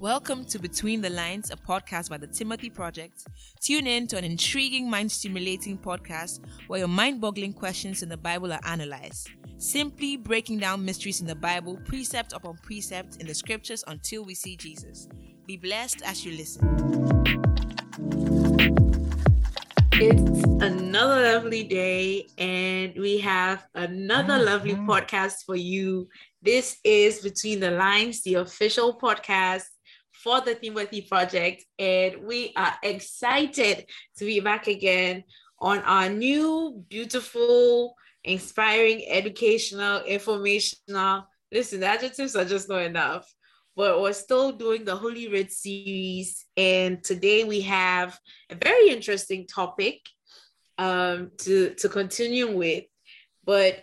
Welcome to Between the Lines, a podcast by the Timothy Project. Tune in to an intriguing, mind stimulating podcast where your mind boggling questions in the Bible are analyzed. Simply breaking down mysteries in the Bible, precept upon precept in the scriptures until we see Jesus. Be blessed as you listen. It's another lovely day, and we have another mm-hmm. lovely podcast for you. This is Between the Lines, the official podcast for the Timothy Project, and we are excited to be back again on our new, beautiful, inspiring, educational, informational. Listen, adjectives are just not enough, but we're still doing the Holy Writ series, and today we have a very interesting topic um, to to continue with, but.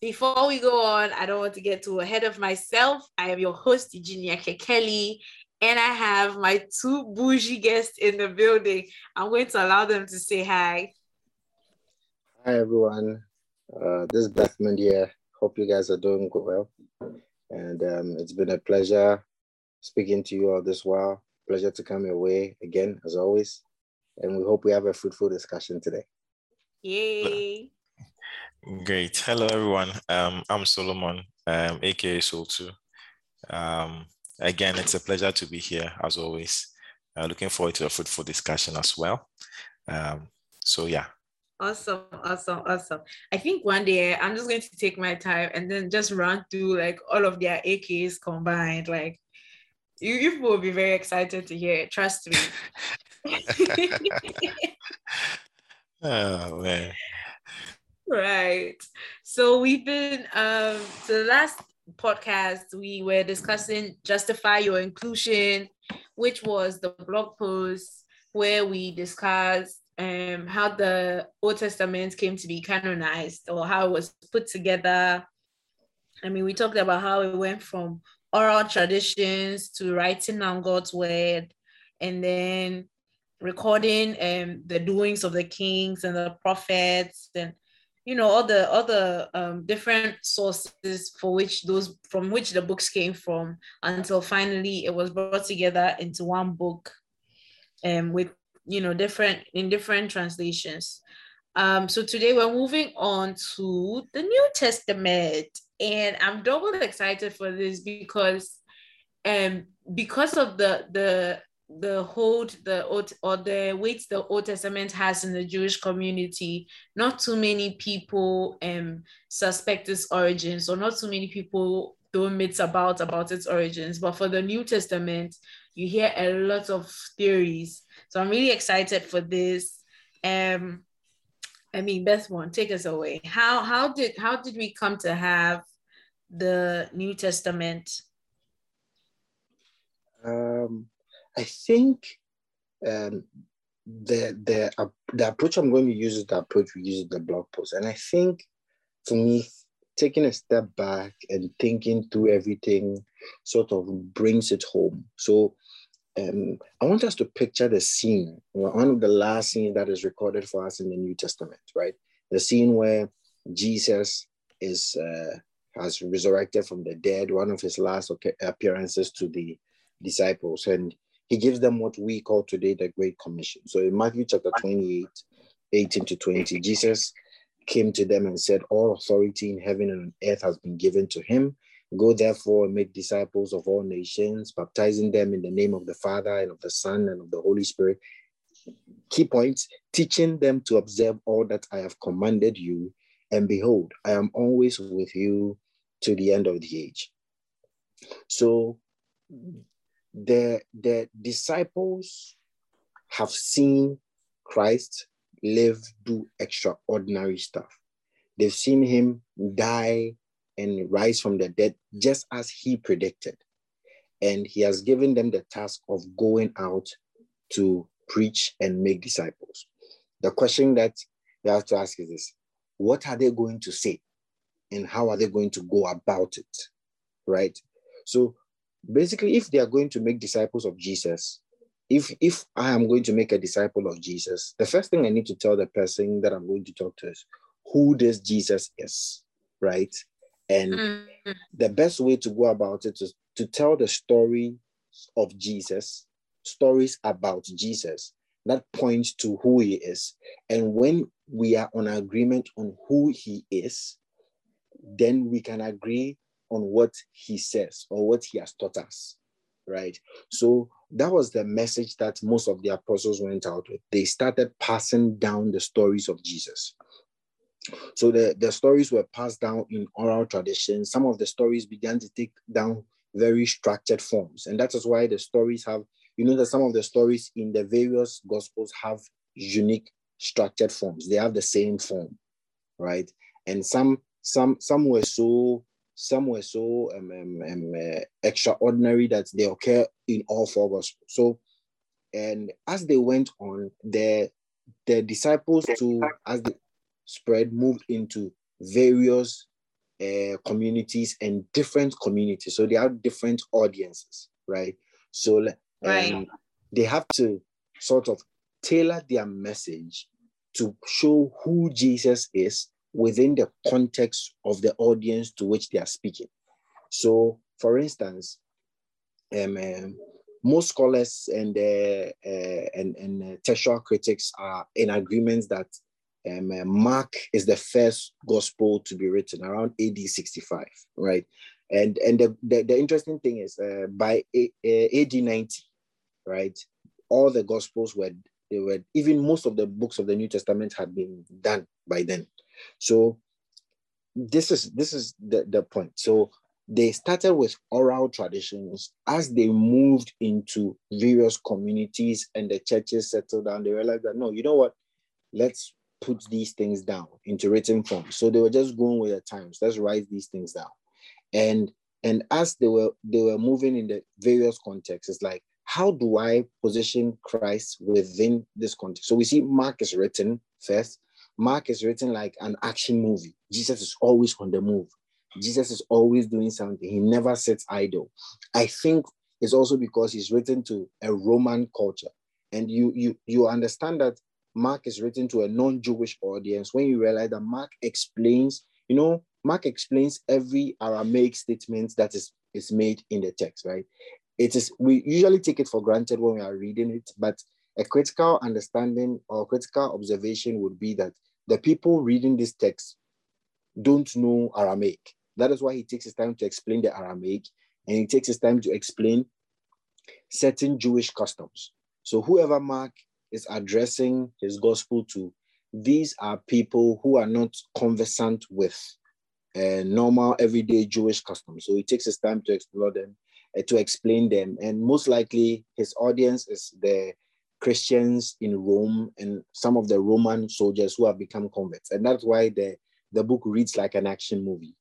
Before we go on, I don't want to get too ahead of myself. I am your host, Eugenia Kekeli, and I have my two bougie guests in the building. I'm going to allow them to say hi. Hi, everyone. Uh, this is Bethman here. Hope you guys are doing well. And um, it's been a pleasure speaking to you all this while. Pleasure to come your way again, as always. And we hope we have a fruitful discussion today. Yay. Great. Hello, everyone. Um, I'm Solomon, um, aka Soul2. Um, Again, it's a pleasure to be here as always. Uh, looking forward to a fruitful discussion as well. Um, so yeah. Awesome, awesome, awesome. I think one day I'm just going to take my time and then just run through like all of their AKs combined. Like you, you will be very excited to hear it. Trust me. oh man. Right. So we've been um so the last podcast, we were discussing Justify Your Inclusion, which was the blog post where we discussed um, how the Old Testament came to be canonized or how it was put together. I mean, we talked about how it went from oral traditions to writing down God's word and then recording um, the doings of the kings and the prophets and you know all the other um, different sources for which those from which the books came from until finally it was brought together into one book and um, with you know different in different translations. Um, so today we're moving on to the new testament. And i'm double excited for this because um because of the the the hold the old or the weight the Old Testament has in the Jewish community, not too many people um suspect its origins, or not too many people throw myths about about its origins. But for the New Testament, you hear a lot of theories. So I'm really excited for this. Um, I mean, Beth one, take us away. How how did how did we come to have the New Testament? Um I think um, the the uh, the approach I'm going to use is the approach we use in the blog post, and I think for me, taking a step back and thinking through everything sort of brings it home. So. Um, I want us to picture the scene, one of the last scenes that is recorded for us in the New Testament, right? The scene where Jesus is uh, has resurrected from the dead, one of his last appearances to the disciples, and he gives them what we call today the Great Commission. So in Matthew chapter 28, 18 to 20, Jesus came to them and said, All authority in heaven and on earth has been given to him. Go therefore and make disciples of all nations, baptizing them in the name of the Father and of the Son and of the Holy Spirit. Key points teaching them to observe all that I have commanded you. And behold, I am always with you to the end of the age. So the, the disciples have seen Christ live, do extraordinary stuff. They've seen him die and rise from the dead just as he predicted. And he has given them the task of going out to preach and make disciples. The question that you have to ask is this what are they going to say? And how are they going to go about it? Right? So basically, if they are going to make disciples of Jesus, if if I am going to make a disciple of Jesus, the first thing I need to tell the person that I'm going to talk to is who this Jesus is, right? And mm-hmm. the best way to go about it is to tell the story of Jesus, stories about Jesus that point to who he is. And when we are on agreement on who he is, then we can agree on what he says or what he has taught us, right? So that was the message that most of the apostles went out with. They started passing down the stories of Jesus. So the, the stories were passed down in oral tradition. Some of the stories began to take down very structured forms. And that is why the stories have, you know, that some of the stories in the various gospels have unique structured forms. They have the same form, right? And some some some were so some were so um, um, um, uh, extraordinary that they occur in all four gospels. So, and as they went on, the the disciples to as they spread moved into various uh, communities and different communities. So they have different audiences, right? So um, right. they have to sort of tailor their message to show who Jesus is within the context of the audience to which they are speaking. So, for instance, um, um, most scholars and uh, uh, and, and uh, textual critics are in agreement that um, uh, Mark is the first gospel to be written around AD 65, right? And and the, the, the interesting thing is uh, by A, AD 90, right? All the gospels were they were even most of the books of the New Testament had been done by then. So this is this is the, the point. So they started with oral traditions as they moved into various communities and the churches settled down they realized that no you know what let's put these things down into written form. So they were just going with the times. Let's write these things down. And and as they were they were moving in the various contexts, like, how do I position Christ within this context? So we see Mark is written first. Mark is written like an action movie. Jesus is always on the move. Jesus is always doing something. He never sits idle. I think it's also because he's written to a Roman culture. And you you you understand that Mark is written to a non-Jewish audience, when you realize that Mark explains, you know, Mark explains every Aramaic statement that is, is made in the text, right? It is we usually take it for granted when we are reading it, but a critical understanding or critical observation would be that the people reading this text don't know Aramaic. That is why he takes his time to explain the Aramaic and he takes his time to explain certain Jewish customs. So whoever Mark is addressing his gospel to, these are people who are not conversant with uh, normal everyday Jewish customs. So he takes his time to explore them, Uh, to explain them. And most likely his audience is the Christians in Rome and some of the Roman soldiers who have become converts. And that's why the, the book reads like an action movie.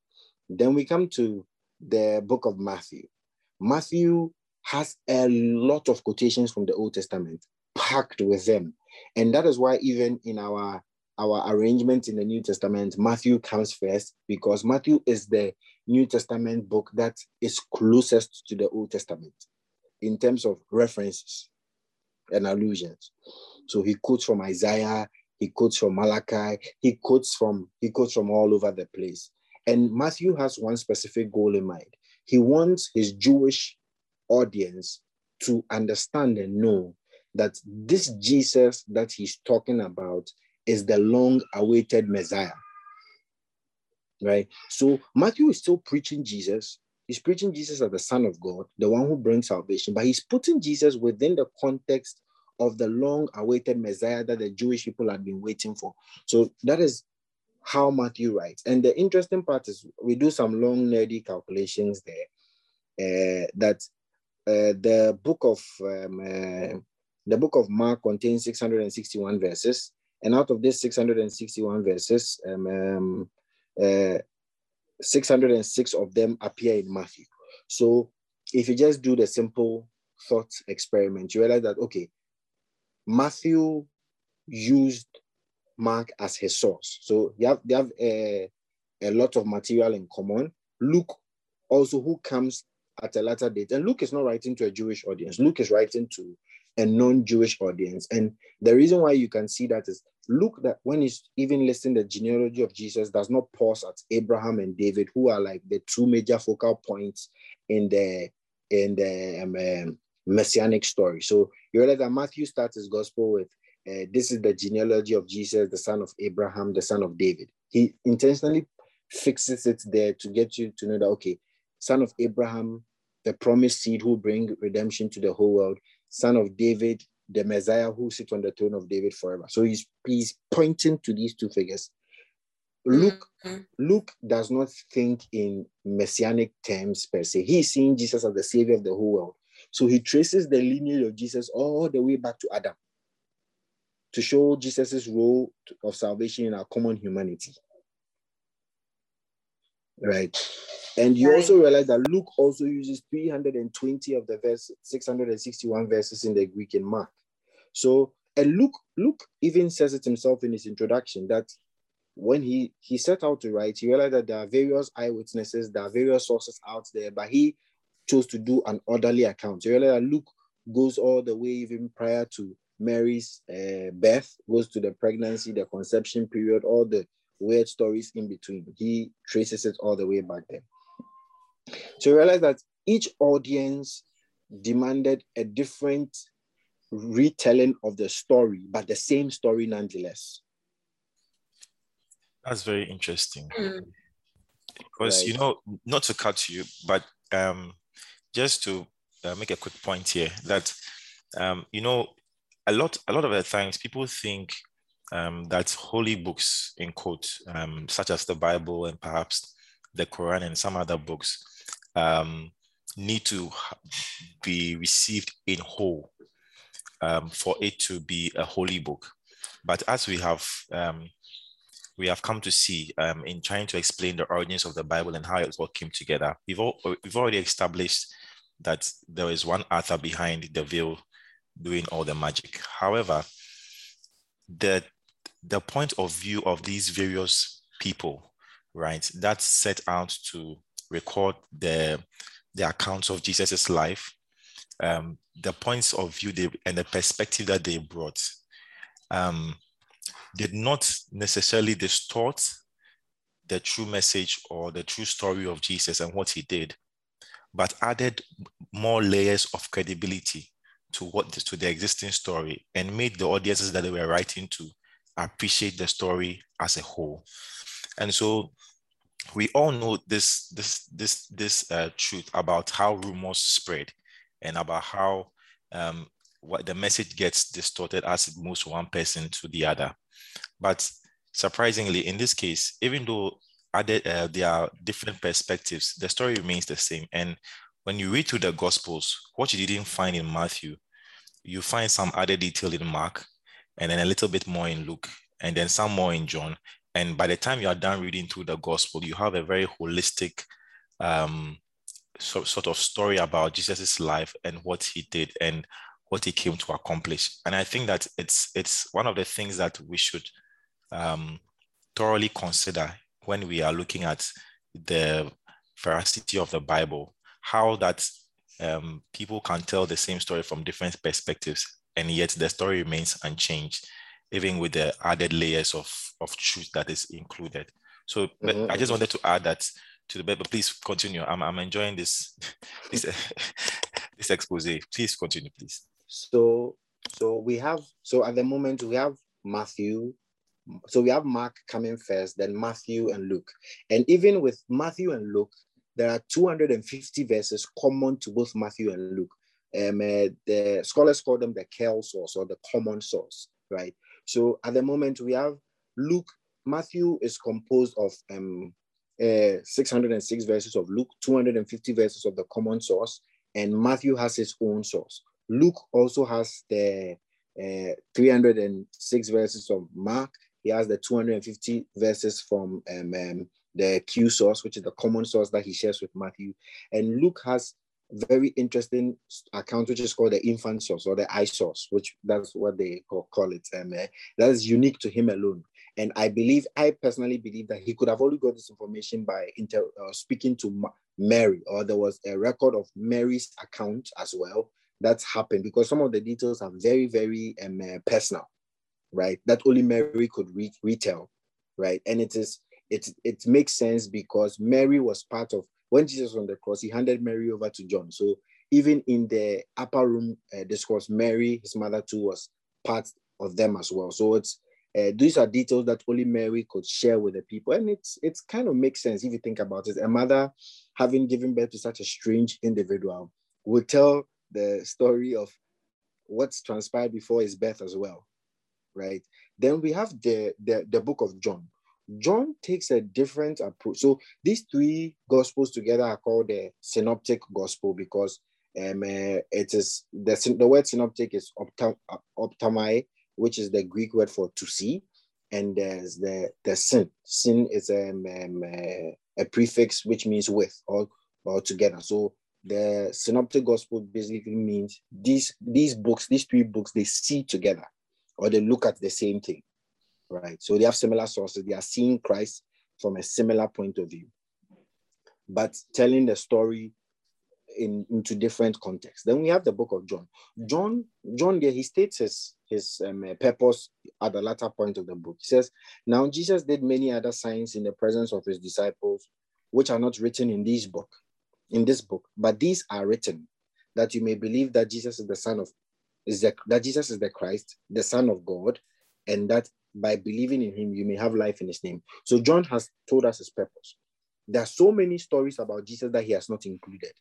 Then we come to the book of Matthew. Matthew has a lot of quotations from the Old Testament packed with them. And that is why even in our our arrangement in the New Testament, Matthew comes first because Matthew is the New Testament book that is closest to the Old Testament in terms of references and allusions. So he quotes from Isaiah, he quotes from Malachi, he quotes from he quotes from all over the place. And Matthew has one specific goal in mind. He wants his Jewish audience to understand and know that this Jesus that he's talking about is the long awaited Messiah. Right? So Matthew is still preaching Jesus. He's preaching Jesus as the Son of God, the one who brings salvation, but he's putting Jesus within the context of the long awaited Messiah that the Jewish people had been waiting for. So that is how Matthew writes. And the interesting part is we do some long nerdy calculations there uh, that uh, the book of um, uh, the book of Mark contains 661 verses, and out of this 661 verses, um, um, uh, 606 of them appear in Matthew. So if you just do the simple thought experiment, you realize that, okay, Matthew used Mark as his source. So you have, they have a, a lot of material in common. Luke also, who comes at a later date, and Luke is not writing to a Jewish audience. Luke is writing to a non-Jewish audience. And the reason why you can see that is look that when he's even listing the genealogy of Jesus, does not pause at Abraham and David, who are like the two major focal points in the in the um, um, messianic story. So you realize that Matthew starts his gospel with uh, this is the genealogy of Jesus, the son of Abraham, the son of David. He intentionally fixes it there to get you to know that, okay, son of Abraham, the promised seed who bring redemption to the whole world, son of David, the Messiah who sits on the throne of David forever. So he's, he's pointing to these two figures. Luke, mm-hmm. Luke does not think in messianic terms per se. He's seeing Jesus as the savior of the whole world. So he traces the lineage of Jesus all the way back to Adam to show Jesus's role of salvation in our common humanity. Right. And you right. also realize that Luke also uses 320 of the verse, 661 verses in the Greek in Mark. So, and Luke, Luke even says it himself in his introduction that when he he set out to write, he realized that there are various eyewitnesses, there are various sources out there, but he chose to do an orderly account. So you realize that Luke goes all the way even prior to Mary's uh, birth, goes to the pregnancy, the conception period, all the weird stories in between. He traces it all the way back there. So you realize that each audience demanded a different retelling of the story, but the same story nonetheless. That's very interesting. Mm. Because right. you know, not to cut you, but um, just to uh, make a quick point here that um, you know a lot a lot of the times people think um, that holy books in quote um, such as the Bible and perhaps the Quran and some other books um, need to be received in whole um, for it to be a holy book. But as we have um, we have come to see um, in trying to explain the origins of the Bible and how it all came together. We've, all, we've already established that there is one author behind the veil doing all the magic. However, the, the point of view of these various people, right, that set out to record the, the accounts of Jesus's life, um, the points of view they, and the perspective that they brought um, did not necessarily distort the true message or the true story of Jesus and what he did, but added more layers of credibility to what to the existing story and made the audiences that they were writing to appreciate the story as a whole. And so we all know this this this this uh, truth about how rumors spread and about how um, what the message gets distorted as it moves one person to the other. But surprisingly, in this case, even though added, uh, there are different perspectives, the story remains the same. And when you read through the Gospels, what you didn't find in Matthew, you find some other detail in Mark, and then a little bit more in Luke, and then some more in John. And by the time you are done reading through the Gospel, you have a very holistic um, so, sort of story about Jesus's life and what he did and what he came to accomplish. And I think that it's it's one of the things that we should um, thoroughly consider when we are looking at the veracity of the Bible, how that um, people can tell the same story from different perspectives, and yet the story remains unchanged, even with the added layers of, of truth that is included. So mm-hmm. I just wanted to add that to the but please continue. I'm, I'm enjoying this this, this expose. Please continue, please. So so we have so at the moment we have Matthew, so we have Mark coming first, then Matthew and Luke. And even with Matthew and Luke, there are 250 verses common to both Matthew and Luke. Um, uh, the scholars call them the Quelle source or the common source, right? So at the moment we have Luke, Matthew is composed of um, uh, 606 verses of Luke, 250 verses of the common source, and Matthew has his own source. Luke also has the uh, 306 verses of Mark. He has the 250 verses from um, um, the Q source, which is the common source that he shares with Matthew. And Luke has very interesting account, which is called the infant source or the I source, which that's what they call, call it. Um, uh, that is unique to him alone. And I believe, I personally believe that he could have only got this information by inter, uh, speaking to Ma- Mary, or there was a record of Mary's account as well that's happened because some of the details are very, very um, uh, personal, right? That only Mary could re- retell, right? And it is it it makes sense because Mary was part of when Jesus was on the cross, he handed Mary over to John. So even in the upper room uh, discourse, Mary, his mother too, was part of them as well. So it's uh, these are details that only Mary could share with the people, and it's it's kind of makes sense if you think about it. A mother having given birth to such a strange individual will tell the story of what's transpired before his birth as well, right? Then we have the the, the book of John. John takes a different approach. So these three gospels together are called the synoptic gospel because um, uh, it is the, the word synoptic is optam, optamai, which is the Greek word for to see, and there's the the syn. Syn is um, um uh, a prefix which means with or or together. So the synoptic gospel basically means these these books, these three books, they see together or they look at the same thing, right? So they have similar sources. They are seeing Christ from a similar point of view, but telling the story in, into different contexts. Then we have the book of John. John, John, there he states his his um, uh, purpose at the latter point of the book. He says, "Now Jesus did many other signs in the presence of his disciples, which are not written in this book, in this book, but these are written that you may believe that Jesus is the Son of is the, that Jesus is the Christ, the Son of God, and that by believing in him you may have life in his name." So John has told us his purpose. There are so many stories about Jesus that he has not included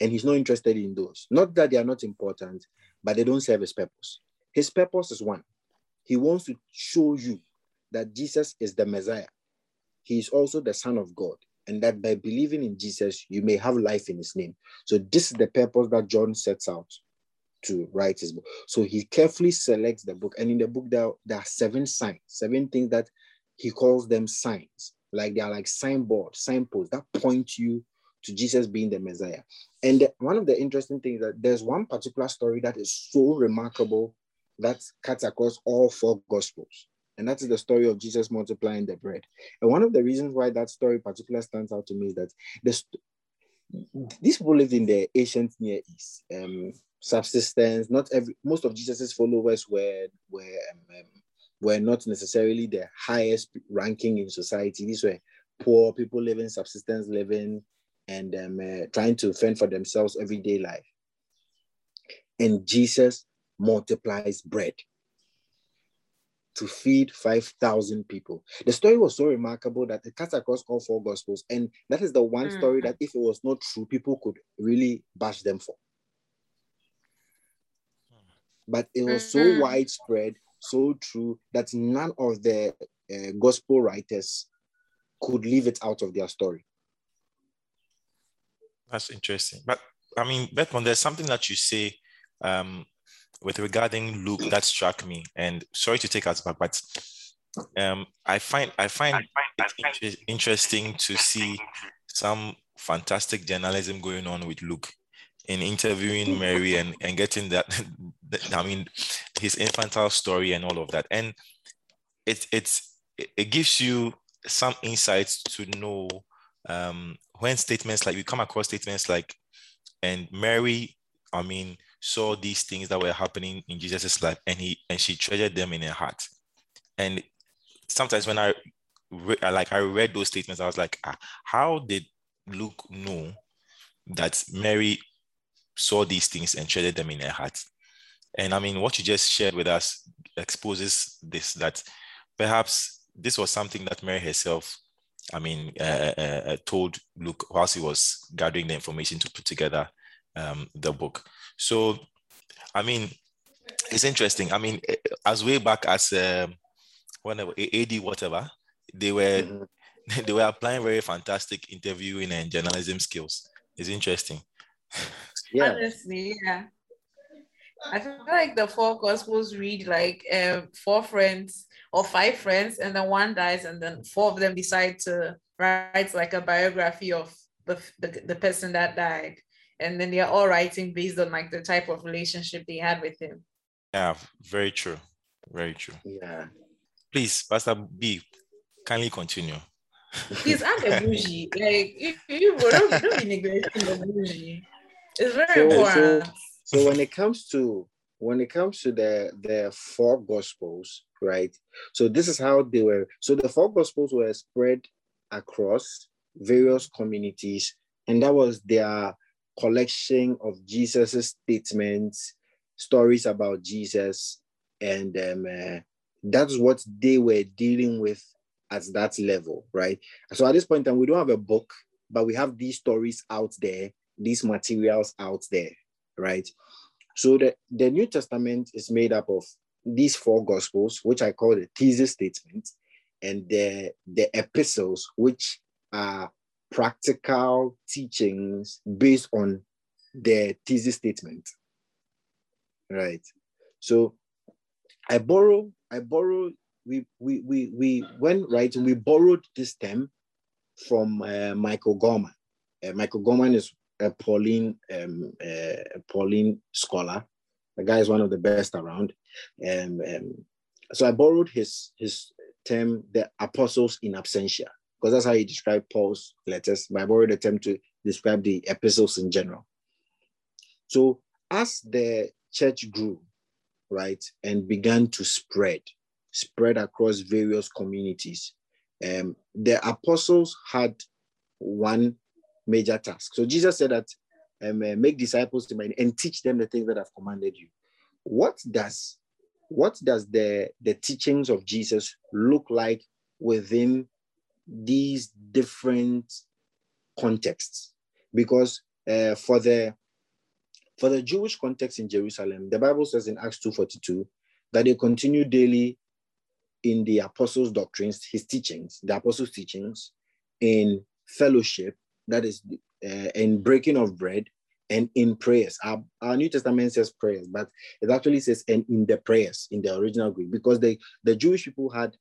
and he's not interested in those. Not that they are not important, but they don't serve his purpose. His purpose is one. He wants to show you that Jesus is the Messiah. He is also the Son of God, and that by believing in Jesus, you may have life in his name. So, this is the purpose that John sets out to write his book. So, he carefully selects the book, and in the book, there, there are seven signs, seven things that he calls them signs. Like they are like signboards, signposts that point you to Jesus being the Messiah. And one of the interesting things that there's one particular story that is so remarkable that cuts across all four gospels. And that is the story of Jesus multiplying the bread. And one of the reasons why that story particularly stands out to me is that this, these people lived in the ancient Near East. Um, subsistence, not every most of Jesus's followers were were um, um, were not necessarily the highest ranking in society. These were poor people living subsistence living, and um, uh, trying to fend for themselves everyday life. And Jesus multiplies bread to feed 5,000 people. The story was so remarkable that it cuts across all four gospels. And that is the one mm. story that if it was not true, people could really bash them for. But it was so mm-hmm. widespread, so true, that none of the uh, gospel writers could leave it out of their story. That's interesting. But I mean, Beckman, there's something that you say um, with regarding Luke that struck me. And sorry to take us back, but um, I find I find it inter- interesting to see some fantastic journalism going on with Luke in interviewing Mary and, and getting that, I mean, his infantile story and all of that. And it, it's, it gives you some insights to know um, when statements like we come across statements like, and Mary, I mean, saw these things that were happening in Jesus's life, and he and she treasured them in her heart. And sometimes when I re- like I read those statements, I was like, ah, how did Luke know that Mary saw these things and treasured them in her heart? And I mean, what you just shared with us exposes this that perhaps this was something that Mary herself I mean, uh, uh, uh, told Luke whilst he was gathering the information to put together um, the book. So, I mean, it's interesting. I mean, eh, as way back as um, whenever AD whatever, they were mm-hmm. they were applying very fantastic interviewing and journalism skills. It's interesting. Yeah. Honestly, yeah. I feel like the four gospels read like um, four friends or five friends, and then one dies, and then four of them decide to write like a biography of the, the, the person that died. And then they're all writing based on like the type of relationship they had with him. Yeah, very true. Very true. Yeah. Please, Pastor B, kindly continue. Please add a bougie. Like you, you don't, don't be neglecting the bougie. It's very so, important. So, so when it comes to when it comes to the the four gospels, right? So this is how they were. So the four gospels were spread across various communities, and that was their collection of Jesus' statements, stories about Jesus, and um, uh, that's what they were dealing with at that level, right? So at this point in time, we don't have a book, but we have these stories out there, these materials out there, right? So the, the New Testament is made up of these four gospels, which I call the thesis statements, and the, the epistles, which are practical teachings based on the thesis statement. Right. So I borrow, I borrow, we we we we when writing, we borrowed this term from uh, Michael Gorman. Uh, Michael Gorman is a Pauline um, uh, Pauline scholar. The guy is one of the best around. Um, um, so I borrowed his his term, the apostles in absentia, because that's how he described Paul's letters. But I borrowed the term to describe the epistles in general. So as the church grew, right, and began to spread, spread across various communities, um, the apostles had one major task. So Jesus said that um, uh, make disciples and teach them the things that I've commanded you. What does what does the the teachings of Jesus look like within these different contexts? Because uh, for the for the Jewish context in Jerusalem, the Bible says in Acts 2:42 that they continue daily in the apostles' doctrines, his teachings, the apostles' teachings, in fellowship, that is uh, in breaking of bread and in prayers. Our, our, New Testament says prayers, but it actually says and in the prayers in the original Greek because they the Jewish people had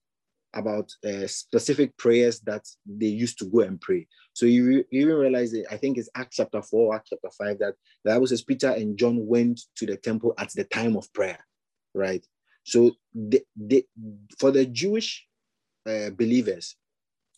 about uh, specific prayers that they used to go and pray. So you, you even realize it, I think it's Acts chapter 4, Acts chapter 5, that the Bible says Peter and John went to the temple at the time of prayer, right? So they, for the Jewish uh, believers,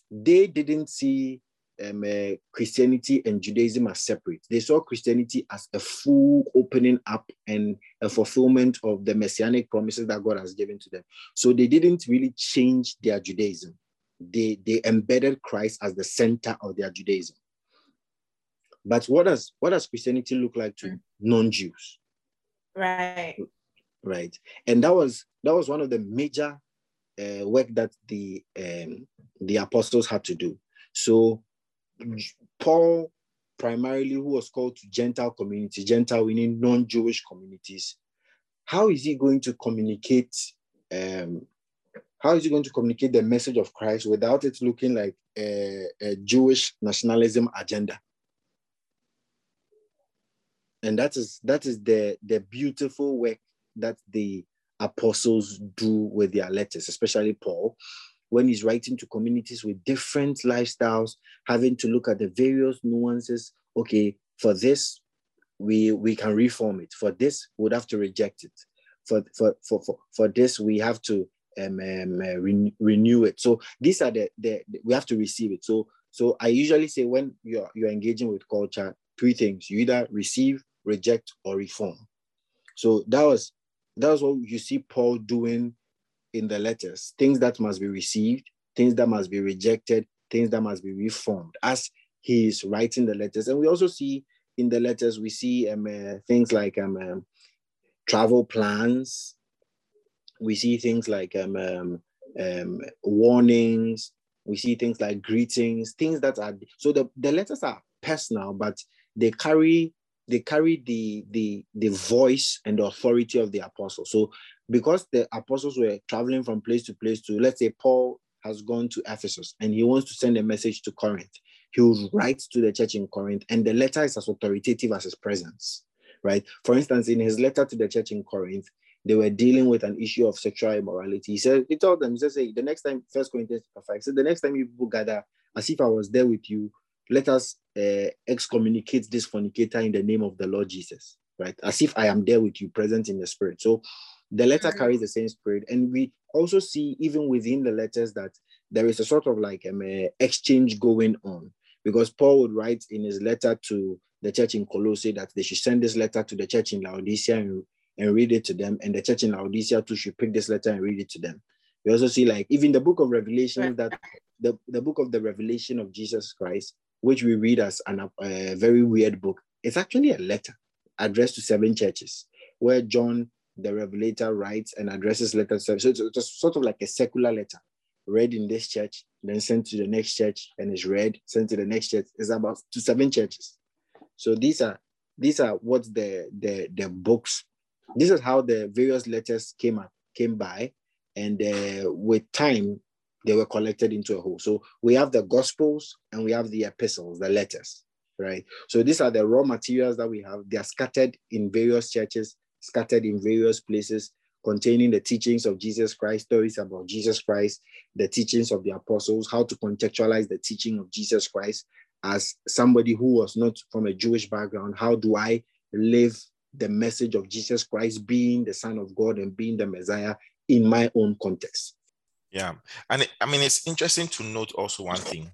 they didn't see um, uh, Christianity and Judaism are separate. They saw Christianity as a full opening up and a fulfillment of the messianic promises that God has given to them. So they didn't really change their Judaism. They, they embedded Christ as the center of their Judaism. But what does what does Christianity look like to non-Jews? Right. Right. And that was that was one of the major uh, work that the um, the apostles had to do. So Paul, primarily, who was called to Gentile communities, Gentile meaning non-Jewish communities, how is he going to communicate? Um, how is he going to communicate the message of Christ without it looking like a, a Jewish nationalism agenda? And that is that is the the beautiful work that the apostles do with their letters, especially Paul, when he's writing to communities with different lifestyles, having to look at the various nuances. Okay, for this, we we can reform it. For this, we would have to reject it. For for for for, for this, we have to um, um uh, re- renew it. So these are the, the the we have to receive it. So so I usually say when you're you're engaging with culture, three things: you either receive, reject, or reform. So that was that was what you see Paul doing in the letters things that must be received, things that must be rejected, things that must be reformed as he is writing the letters. And we also see in the letters, we see um, uh, things like um, um, travel plans, we see things like um, um, um, warnings, we see things like greetings, things that are so the, the letters are personal, but they carry they carry the the the voice and the authority of the apostle. So because the apostles were traveling from place to place to, let's say, Paul has gone to Ephesus and he wants to send a message to Corinth. He will write to the church in Corinth, and the letter is as authoritative as his presence, right? For instance, in his letter to the church in Corinth, they were dealing with an issue of sexual immorality. He said, he told them, he said, hey, the next time, First Corinthians 5, he said, the next time you people gather, as if I was there with you, let us uh, excommunicate this fornicator in the name of the Lord Jesus, right? As if I am there with you, present in the spirit. So the letter mm-hmm. carries the same spirit. And we also see, even within the letters, that there is a sort of like um, uh, exchange going on. Because Paul would write in his letter to the church in Colossae that they should send this letter to the church in Laodicea and, and read it to them. And the church in Laodicea too should pick this letter and read it to them. We also see, like, even the book of Revelation, that the, the book of the revelation of Jesus Christ, which we read as an, a very weird book, it's actually a letter addressed to seven churches where John the Revelator writes and addresses letters. So it's, it's sort of like a circular letter read in this church, then sent to the next church, and is read, sent to the next church. It's about to seven churches. So these are these are what the the the books. This is how the various letters came up came by, and uh, with time they were collected into a whole. So we have the Gospels and we have the epistles, the letters, right? So these are the raw materials that we have. They are scattered in various churches, scattered in various places, containing the teachings of Jesus Christ, stories about Jesus Christ, the teachings of the apostles, how to contextualize the teaching of Jesus Christ as somebody who was not from a Jewish background. How do I live the message of Jesus Christ being the Son of God and being the Messiah in my own context? Yeah, and I mean it's interesting to note also one thing.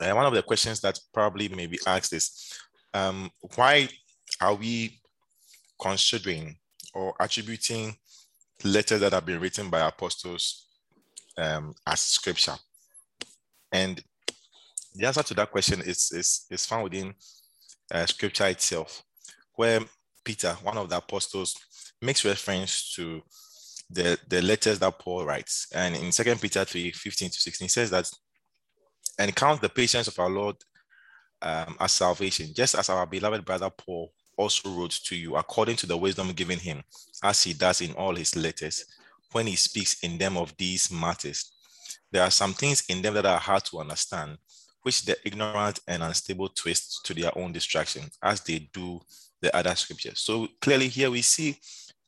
Uh, one of the questions that probably may be asked is, um, why are we considering or attributing letters that have been written by apostles um, as scripture? And the answer to that question is, is, is found within uh, scripture itself, where Peter, one of the apostles, makes reference to the, the letters that Paul writes. And in 2 Peter 3 15 to 16, he says that, and count the patience of our Lord um, as salvation, just as our beloved brother Paul also wrote to you according to the wisdom given him, as he does in all his letters, when he speaks in them of these matters. There are some things in them that are hard to understand, which the ignorant and unstable twist to their own destruction, as they do the other scriptures. So clearly, here we see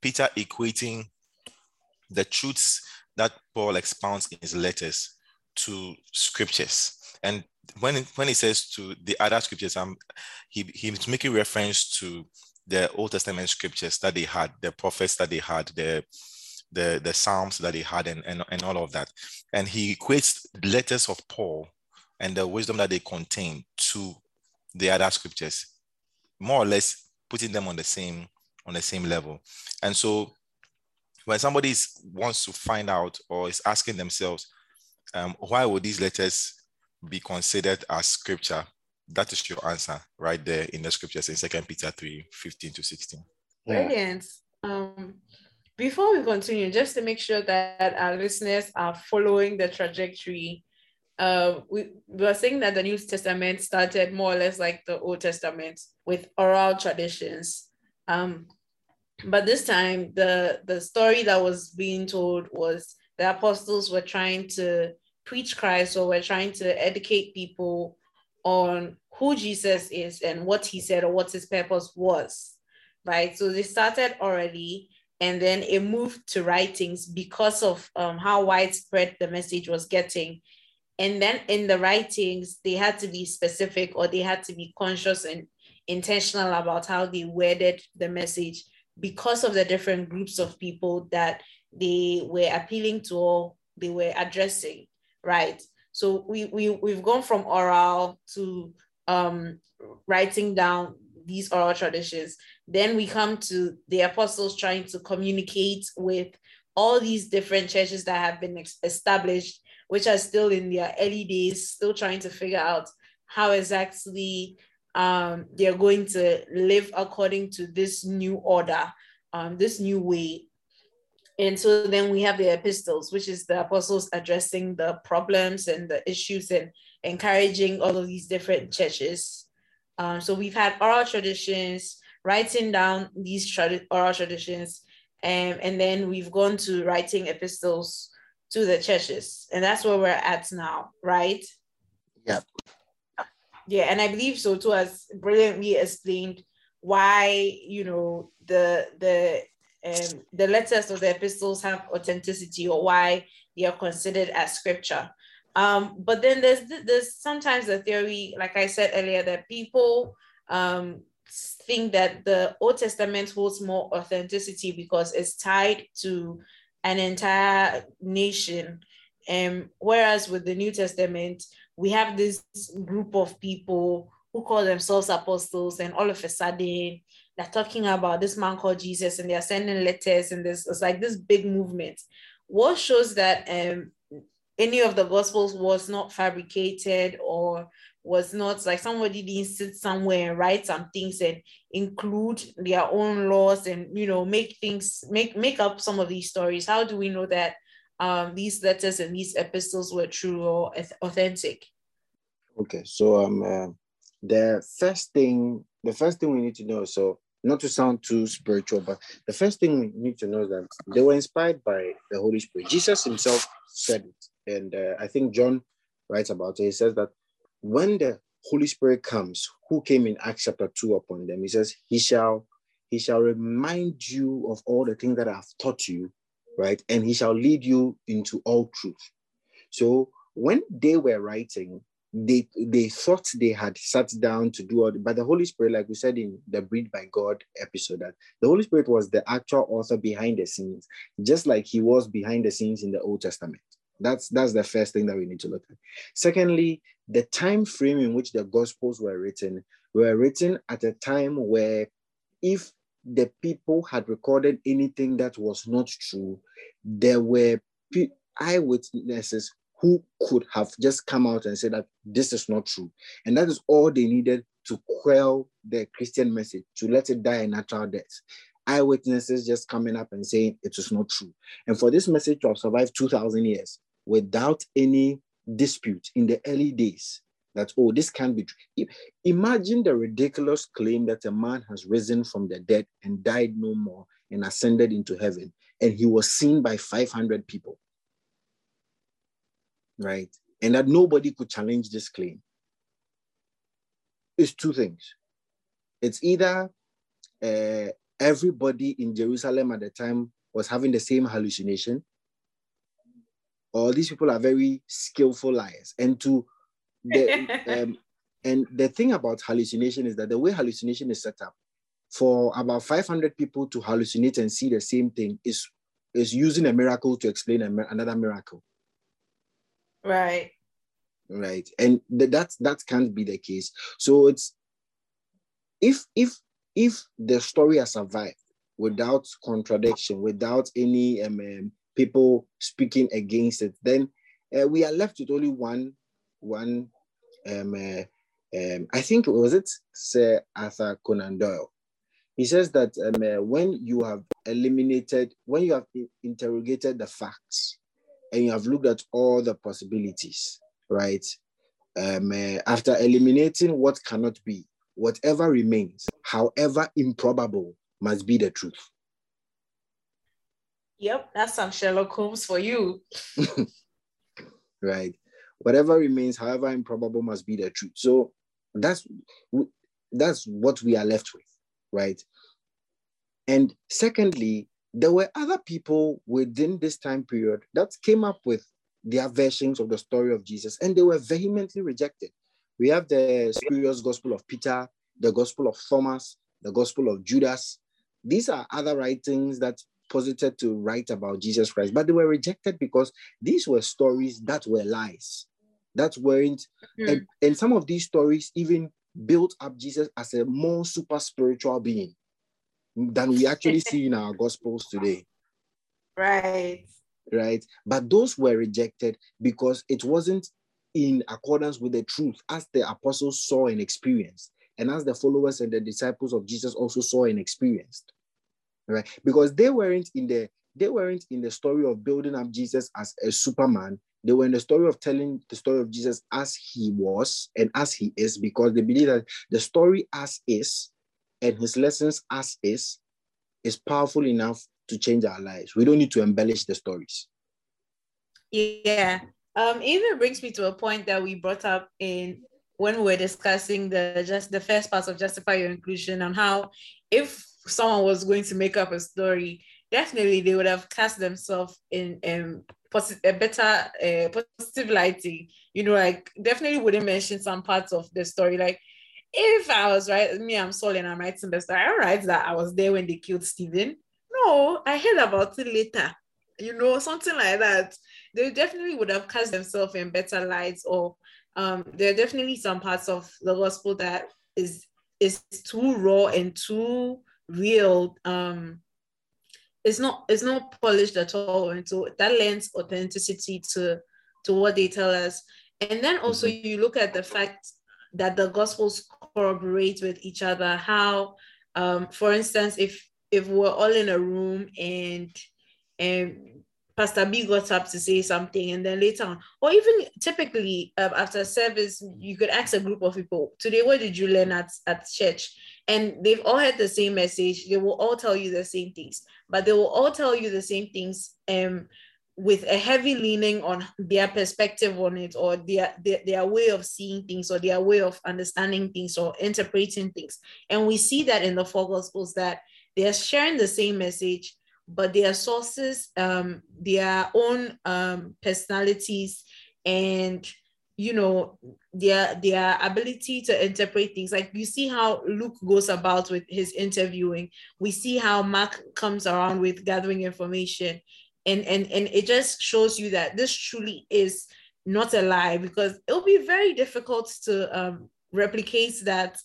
Peter equating the truths that Paul expounds in his letters to scriptures. And when, when he says to the other scriptures, um, he, he's making reference to the Old Testament scriptures that they had, the prophets that they had, the the, the Psalms that they had, and, and, and all of that. And he equates letters of Paul and the wisdom that they contain to the other scriptures, more or less putting them on the same on the same level. And so when somebody wants to find out or is asking themselves, um, why would these letters be considered as scripture? That is your answer right there in the scriptures in Second Peter 3 15 to 16. Brilliant. Um, before we continue, just to make sure that our listeners are following the trajectory, uh, we, we were saying that the New Testament started more or less like the Old Testament with oral traditions. Um, but this time the the story that was being told was the apostles were trying to preach christ or were trying to educate people on who jesus is and what he said or what his purpose was right? So they started already and then it moved to writings because of um, how widespread the message was getting. And then in the writings they had to be specific or they had to be conscious and intentional about how they worded the message because of the different groups of people that they were appealing to or they were addressing, right? So we, we, we've gone from oral to um, writing down these oral traditions. Then we come to the apostles trying to communicate with all these different churches that have been established, which are still in their early days, still trying to figure out how exactly um, they're going to live according to this new order, um, this new way. And so then we have the epistles, which is the apostles addressing the problems and the issues and encouraging all of these different churches. Um, so we've had oral traditions, writing down these trad- oral traditions, um, and then we've gone to writing epistles to the churches. And that's where we're at now, right? Yeah. Yeah, and I believe so too, as brilliantly explained why you know the the um, the letters or the epistles have authenticity or why they are considered as scripture. Um, but then there's there's sometimes a theory, like I said earlier, that people um, think that the Old Testament holds more authenticity because it's tied to an entire nation. Um, whereas with the New Testament, we have this group of people who call themselves apostles, and all of a sudden they're talking about this man called Jesus, and they're sending letters, and this it's like this big movement. What shows that um, any of the gospels was not fabricated or was not like somebody didn't sit somewhere and write some things and include their own laws and you know make things make make up some of these stories how do we know that um, these letters and these epistles were true or authentic. Okay so um uh, the first thing the first thing we need to know so not to sound too spiritual but the first thing we need to know is that they were inspired by the holy spirit. Jesus himself said it and uh, i think john writes about it. He says that when the Holy Spirit comes, who came in Acts chapter 2 upon them, he says, He shall he shall remind you of all the things that I've taught you, right? And he shall lead you into all truth. So when they were writing, they they thought they had sat down to do all but the Holy Spirit, like we said in the Breathed by God episode, that the Holy Spirit was the actual author behind the scenes, just like he was behind the scenes in the Old Testament. That's that's the first thing that we need to look at. Secondly, the time frame in which the gospels were written were written at a time where if the people had recorded anything that was not true, there were eyewitnesses who could have just come out and said that this is not true. And that is all they needed to quell the Christian message, to let it die a natural death. Eyewitnesses just coming up and saying it is not true. And for this message to have survived 2,000 years, without any dispute in the early days that, oh, this can't be true. Imagine the ridiculous claim that a man has risen from the dead and died no more and ascended into heaven, and he was seen by 500 people, right? And that nobody could challenge this claim. It's two things. It's either uh, everybody in Jerusalem at the time was having the same hallucination, or these people are very skillful liars. And to the um, and the thing about hallucination is that the way hallucination is set up, for about 500 people to hallucinate and see the same thing is is using a miracle to explain another miracle. Right. Right. And th- that that can't be the case. So it's if if if the story has survived without contradiction, without any um, um, people speaking against it, then uh, we are left with only one, one. Um, uh, um, I think was it Sir Arthur Conan Doyle. He says that um, uh, when you have eliminated, when you have interrogated the facts, and you have looked at all the possibilities, right? Um, uh, after eliminating what cannot be, whatever remains, however improbable, must be the truth. Yep, that's some Sherlock Holmes for you. right. Whatever remains, however improbable, must be the truth. So that's that's what we are left with, right? And secondly, there were other people within this time period that came up with their versions of the story of Jesus, and they were vehemently rejected. We have the spurious gospel of Peter, the gospel of Thomas, the gospel of Judas. These are other writings that posited to write about Jesus Christ, but they were rejected because these were stories that were lies, that weren't, mm. and, and some of these stories even built up Jesus as a more super spiritual being than we actually see in our gospels today. Right. Right. But those were rejected because it wasn't in accordance with the truth as the apostles saw and experienced, and as the followers and the disciples of Jesus also saw and experienced right? Because they weren't in the they weren't in the story of building up Jesus as a superman. They were in the story of telling the story of Jesus as he was and as he is, because they believe that the story as is and his lessons as is is powerful enough to change our lives. We don't need to embellish the stories. Yeah. Um, even brings me to a point that we brought up in when we were discussing the just the first part of justify your inclusion on how if someone was going to make up a story, definitely they would have cast themselves in um, posi- a better uh, positive lighting. You know, like definitely wouldn't mention some parts of the story. Like if I was right, me, I'm Saul and I'm writing the story. I write that I was there when they killed Stephen. No, I heard about it later. You know, something like that. They definitely would have cast themselves in better lights, or um, there are definitely some parts of the gospel that is is too raw and too real um it's not it's not polished at all and so that lends authenticity to to what they tell us and then also mm-hmm. you look at the fact that the gospels corroborate with each other. How, um, for instance, if if we're all in a room and and Pastor B got up to say something, and then later on, or even typically um, after service, you could ask a group of people, "Today, what did you learn at at church?" And they've all had the same message. They will all tell you the same things, but they will all tell you the same things um, with a heavy leaning on their perspective on it, or their, their their way of seeing things, or their way of understanding things, or interpreting things. And we see that in the four gospels that they are sharing the same message but their sources, um, their own um, personalities, and you know their their ability to interpret things. Like you see how Luke goes about with his interviewing. We see how Mark comes around with gathering information, and and and it just shows you that this truly is not a lie because it'll be very difficult to um, replicate that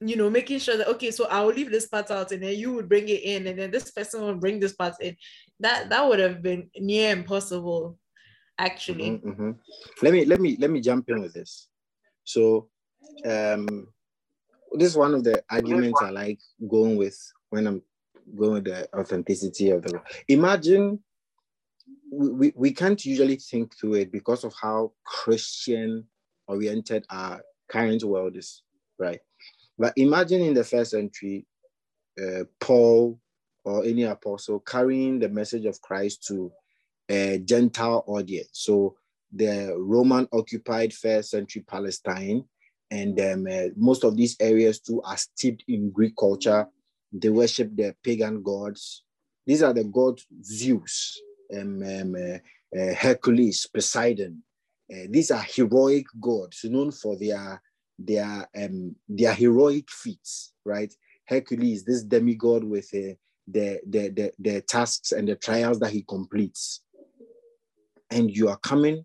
you know, making sure that okay, so I'll leave this part out and then you would bring it in, and then this person will bring this part in. That that would have been near impossible, actually. Mm-hmm, mm-hmm. Let me let me let me jump in with this. So um this is one of the arguments I like going with when I'm going with the authenticity of the imagine we, we can't usually think through it because of how Christian oriented our current world is, right? But imagine in the first century, uh, Paul or any apostle carrying the message of Christ to a Gentile audience. So the Roman occupied first century Palestine, and um, uh, most of these areas too are steeped in Greek culture. They worship the pagan gods. These are the gods Zeus, um, um, uh, uh, Hercules, Poseidon. Uh, these are heroic gods known for their their um their heroic feats, right? Hercules, this demigod with uh, the, the, the, the tasks and the trials that he completes. And you are coming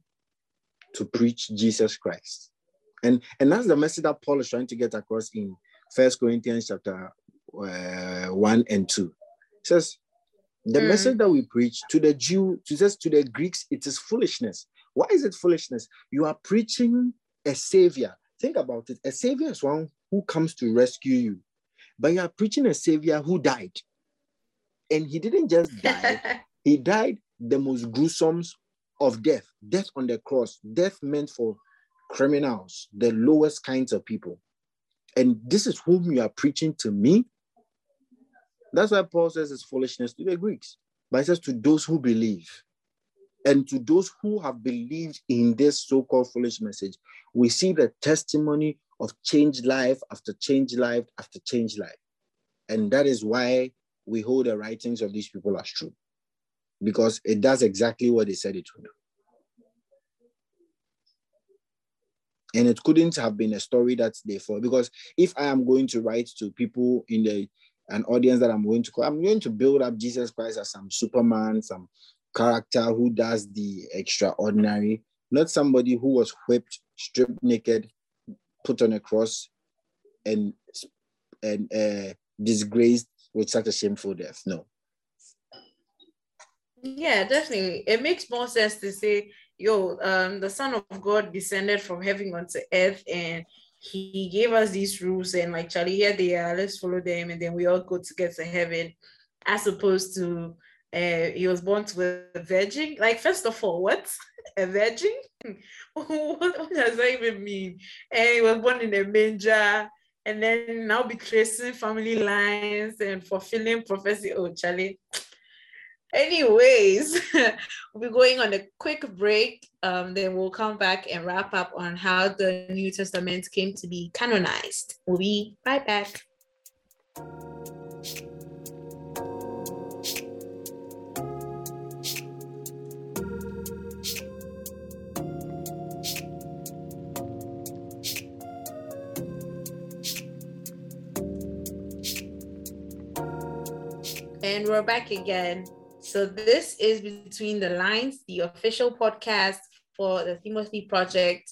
to preach Jesus Christ. And, and that's the message that Paul is trying to get across in First Corinthians chapter uh, 1 and 2. It says, the mm. message that we preach to the Jew, to says to the Greeks, it is foolishness. Why is it foolishness? You are preaching a savior, Think about it. A savior is one who comes to rescue you, but you are preaching a savior who died. And he didn't just die, he died the most gruesome of death, death on the cross, death meant for criminals, the lowest kinds of people. And this is whom you are preaching to me. That's why Paul says it's foolishness to the Greeks, but he says to those who believe. And to those who have believed in this so called foolish message, we see the testimony of changed life after changed life after changed life. And that is why we hold the writings of these people as true, because it does exactly what they said it would do. And it couldn't have been a story that they thought, because if I am going to write to people in the an audience that I'm going to call, I'm going to build up Jesus Christ as some Superman, some character who does the extraordinary, not somebody who was whipped, stripped naked, put on a cross, and and uh, disgraced with such a shameful death. No. Yeah, definitely. It makes more sense to say, yo, um, the Son of God descended from heaven onto earth and he gave us these rules and like Charlie, here they are, let's follow them and then we all go to get to heaven, as opposed to uh, he was born to a virgin. Like, first of all, what? A virgin? what, what, does that even mean? And he was born in a manger and then now be tracing family lines and fulfilling prophecy. Oh, Charlie. Anyways, we'll be going on a quick break. Um, then we'll come back and wrap up on how the New Testament came to be canonized. We'll be right back. And we're back again. So this is Between the Lines, the official podcast for the Timothy Project.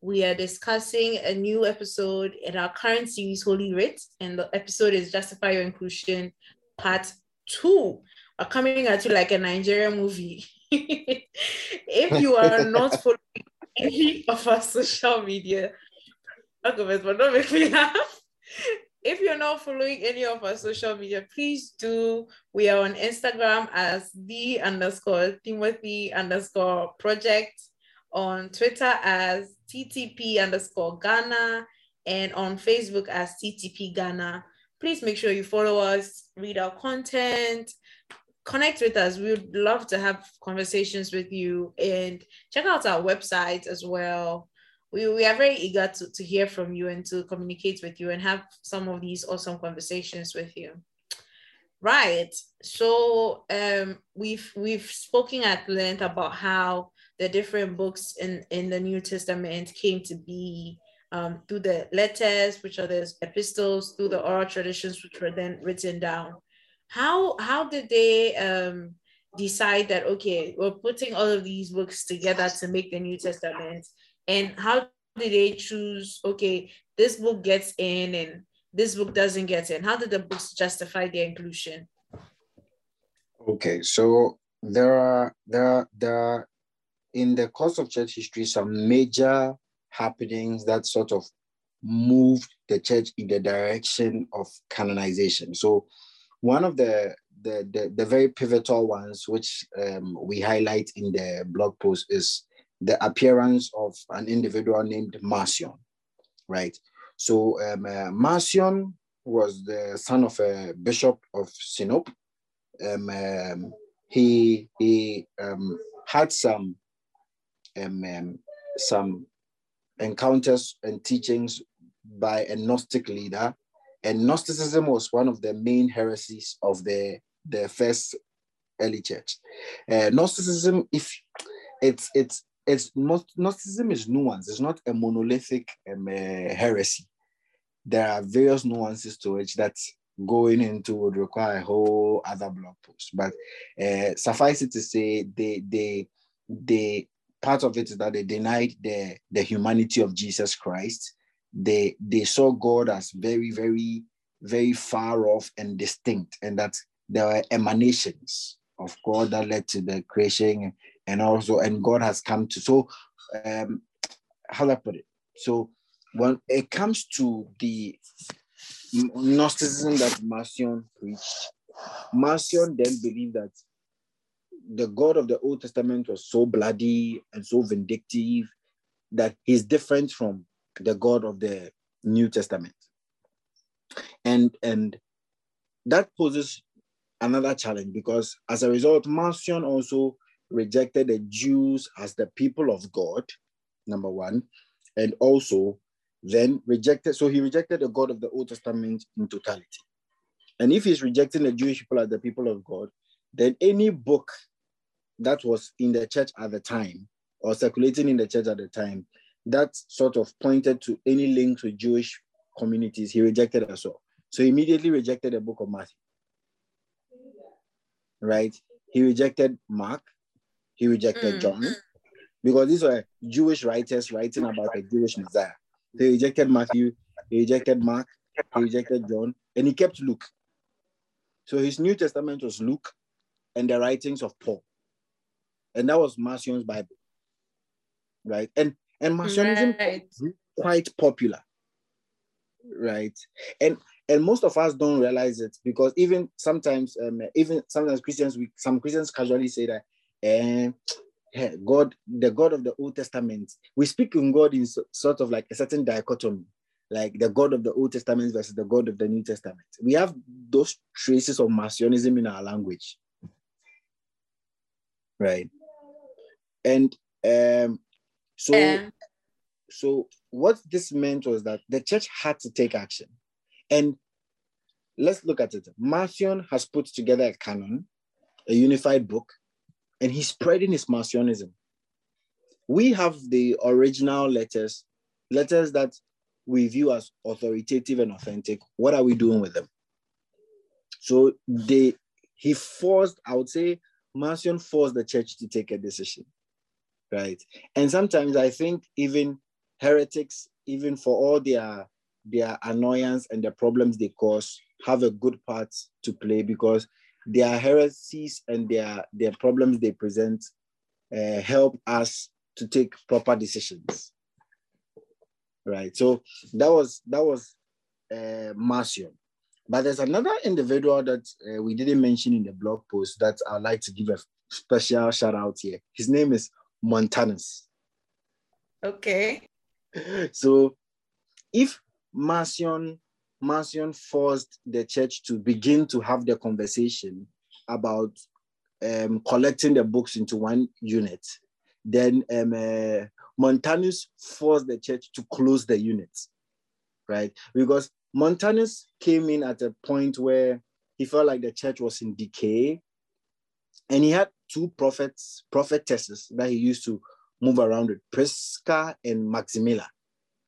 We are discussing a new episode in our current series, Holy Writ, and the episode is Justify Your Inclusion, Part 2. We're coming at you like a Nigerian movie. if you are not following any of our social media, arguments, but don't make me laugh. If you're not following any of our social media, please do. We are on Instagram as the underscore Timothy underscore project, on Twitter as TTP underscore Ghana, and on Facebook as TTP Ghana. Please make sure you follow us, read our content, connect with us. We would love to have conversations with you and check out our website as well. We, we are very eager to, to hear from you and to communicate with you and have some of these awesome conversations with you. Right. So um, we've we've spoken at length about how the different books in, in the New Testament came to be um, through the letters, which are the epistles, through the oral traditions, which were then written down how how did they um decide that okay we're putting all of these books together to make the new testament and how did they choose okay this book gets in and this book doesn't get in? How did the books justify their inclusion? Okay so there are there are there are in the course of church history some major happenings that sort of moved the church in the direction of canonization. So one of the the, the, the very pivotal ones, which um, we highlight in the blog post, is the appearance of an individual named Marcion, right? So um, uh, Marcion was the son of a bishop of Sinope. Um, um, he he um, had some um, um, some encounters and teachings by a Gnostic leader and Gnosticism was one of the main heresies of the, the first early church. Uh, Gnosticism, if it's it's it's not Gnosticism is nuance. It's not a monolithic um, uh, heresy. There are various nuances to it that going into would require a whole other blog post. But uh, suffice it to say, they they they part of it is that they denied the the humanity of Jesus Christ they they saw God as very, very, very far off and distinct, and that there were emanations of God that led to the creation, and also, and God has come to. So, um, how do I put it? So, when it comes to the Gnosticism that Marcion preached, Marcion then believed that the God of the Old Testament was so bloody and so vindictive that he's different from the God of the New Testament. And, and that poses another challenge because as a result, Marcion also rejected the Jews as the people of God, number one, and also then rejected, so he rejected the God of the Old Testament in totality. And if he's rejecting the Jewish people as the people of God, then any book that was in the church at the time or circulating in the church at the time that sort of pointed to any link with Jewish communities, he rejected as well. So he immediately rejected the book of Matthew. Right? He rejected Mark, he rejected mm. John, because these were Jewish writers writing about a Jewish Messiah. He rejected Matthew, he rejected Mark, he rejected John, and he kept Luke. So his New Testament was Luke and the writings of Paul. And that was Marcion's Bible. Right? And and Marcionism right. quite popular, right? And and most of us don't realize it because even sometimes, um, even sometimes Christians, we some Christians casually say that, eh, God, the God of the Old Testament, we speak in God in so, sort of like a certain dichotomy, like the God of the Old Testament versus the God of the New Testament. We have those traces of Marcionism in our language, right? And um, so, yeah. so what this meant was that the church had to take action. And let's look at it. Marcion has put together a canon, a unified book, and he's spreading his Marcionism. We have the original letters, letters that we view as authoritative and authentic. What are we doing with them? So they he forced, I would say, Marcion forced the church to take a decision right? And sometimes I think even heretics, even for all their their annoyance and the problems they cause, have a good part to play because their heresies and their their problems they present uh, help us to take proper decisions, right? So that was that was uh, Marcion. But there's another individual that uh, we didn't mention in the blog post that I'd like to give a special shout out here. His name is Montanus. Okay. So if Marcion Marcion forced the church to begin to have the conversation about um, collecting the books into one unit, then um, uh, Montanus forced the church to close the unit, right? Because Montanus came in at a point where he felt like the church was in decay, and he had two prophets, prophetesses that he used to move around with, Prisca and Maximilla.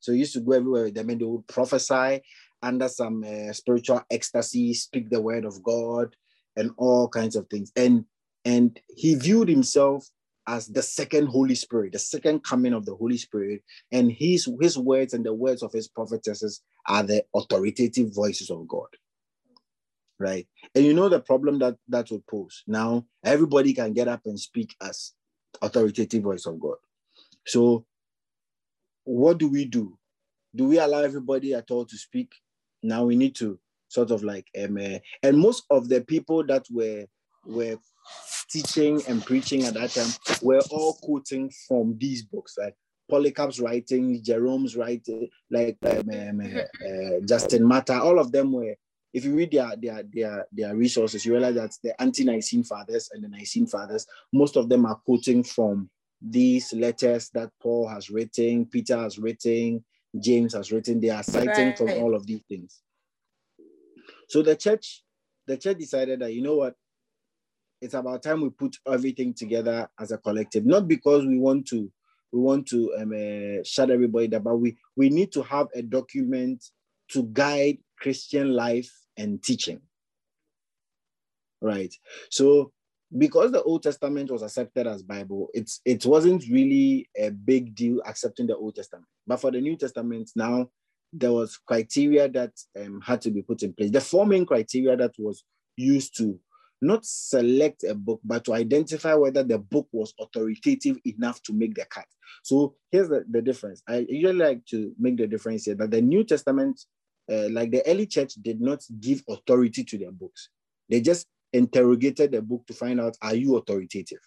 So he used to go everywhere with them, and they would prophesy under some uh, spiritual ecstasy, speak the word of God, and all kinds of things. And and he viewed himself as the second Holy Spirit, the second coming of the Holy Spirit, and his his words and the words of his prophetesses are the authoritative voices of God. Right. And you know the problem that that would pose. Now everybody can get up and speak as authoritative voice of God. So what do we do? Do we allow everybody at all to speak? Now we need to sort of like um, uh, and most of the people that were were teaching and preaching at that time were all quoting from these books, like Polycarp's writing, Jerome's writing, like um, um, uh, uh, Justin Martyr, all of them were. If you read their, their their their resources, you realize that the ante-Nicene fathers and the Nicene fathers, most of them are quoting from these letters that Paul has written, Peter has written, James has written. They are citing right. from all of these things. So the church, the church decided that you know what, it's about time we put everything together as a collective. Not because we want to we want to um, uh, shut everybody down, but we we need to have a document to guide Christian life and teaching. Right. So because the Old Testament was accepted as Bible, it's it wasn't really a big deal accepting the Old Testament. But for the New Testament, now there was criteria that um, had to be put in place. The four main criteria that was used to not select a book, but to identify whether the book was authoritative enough to make the cut. So here's the, the difference. I usually like to make the difference here that the New Testament, uh, like the early church, did not give authority to their books. They just interrogated the book to find out, are you authoritative?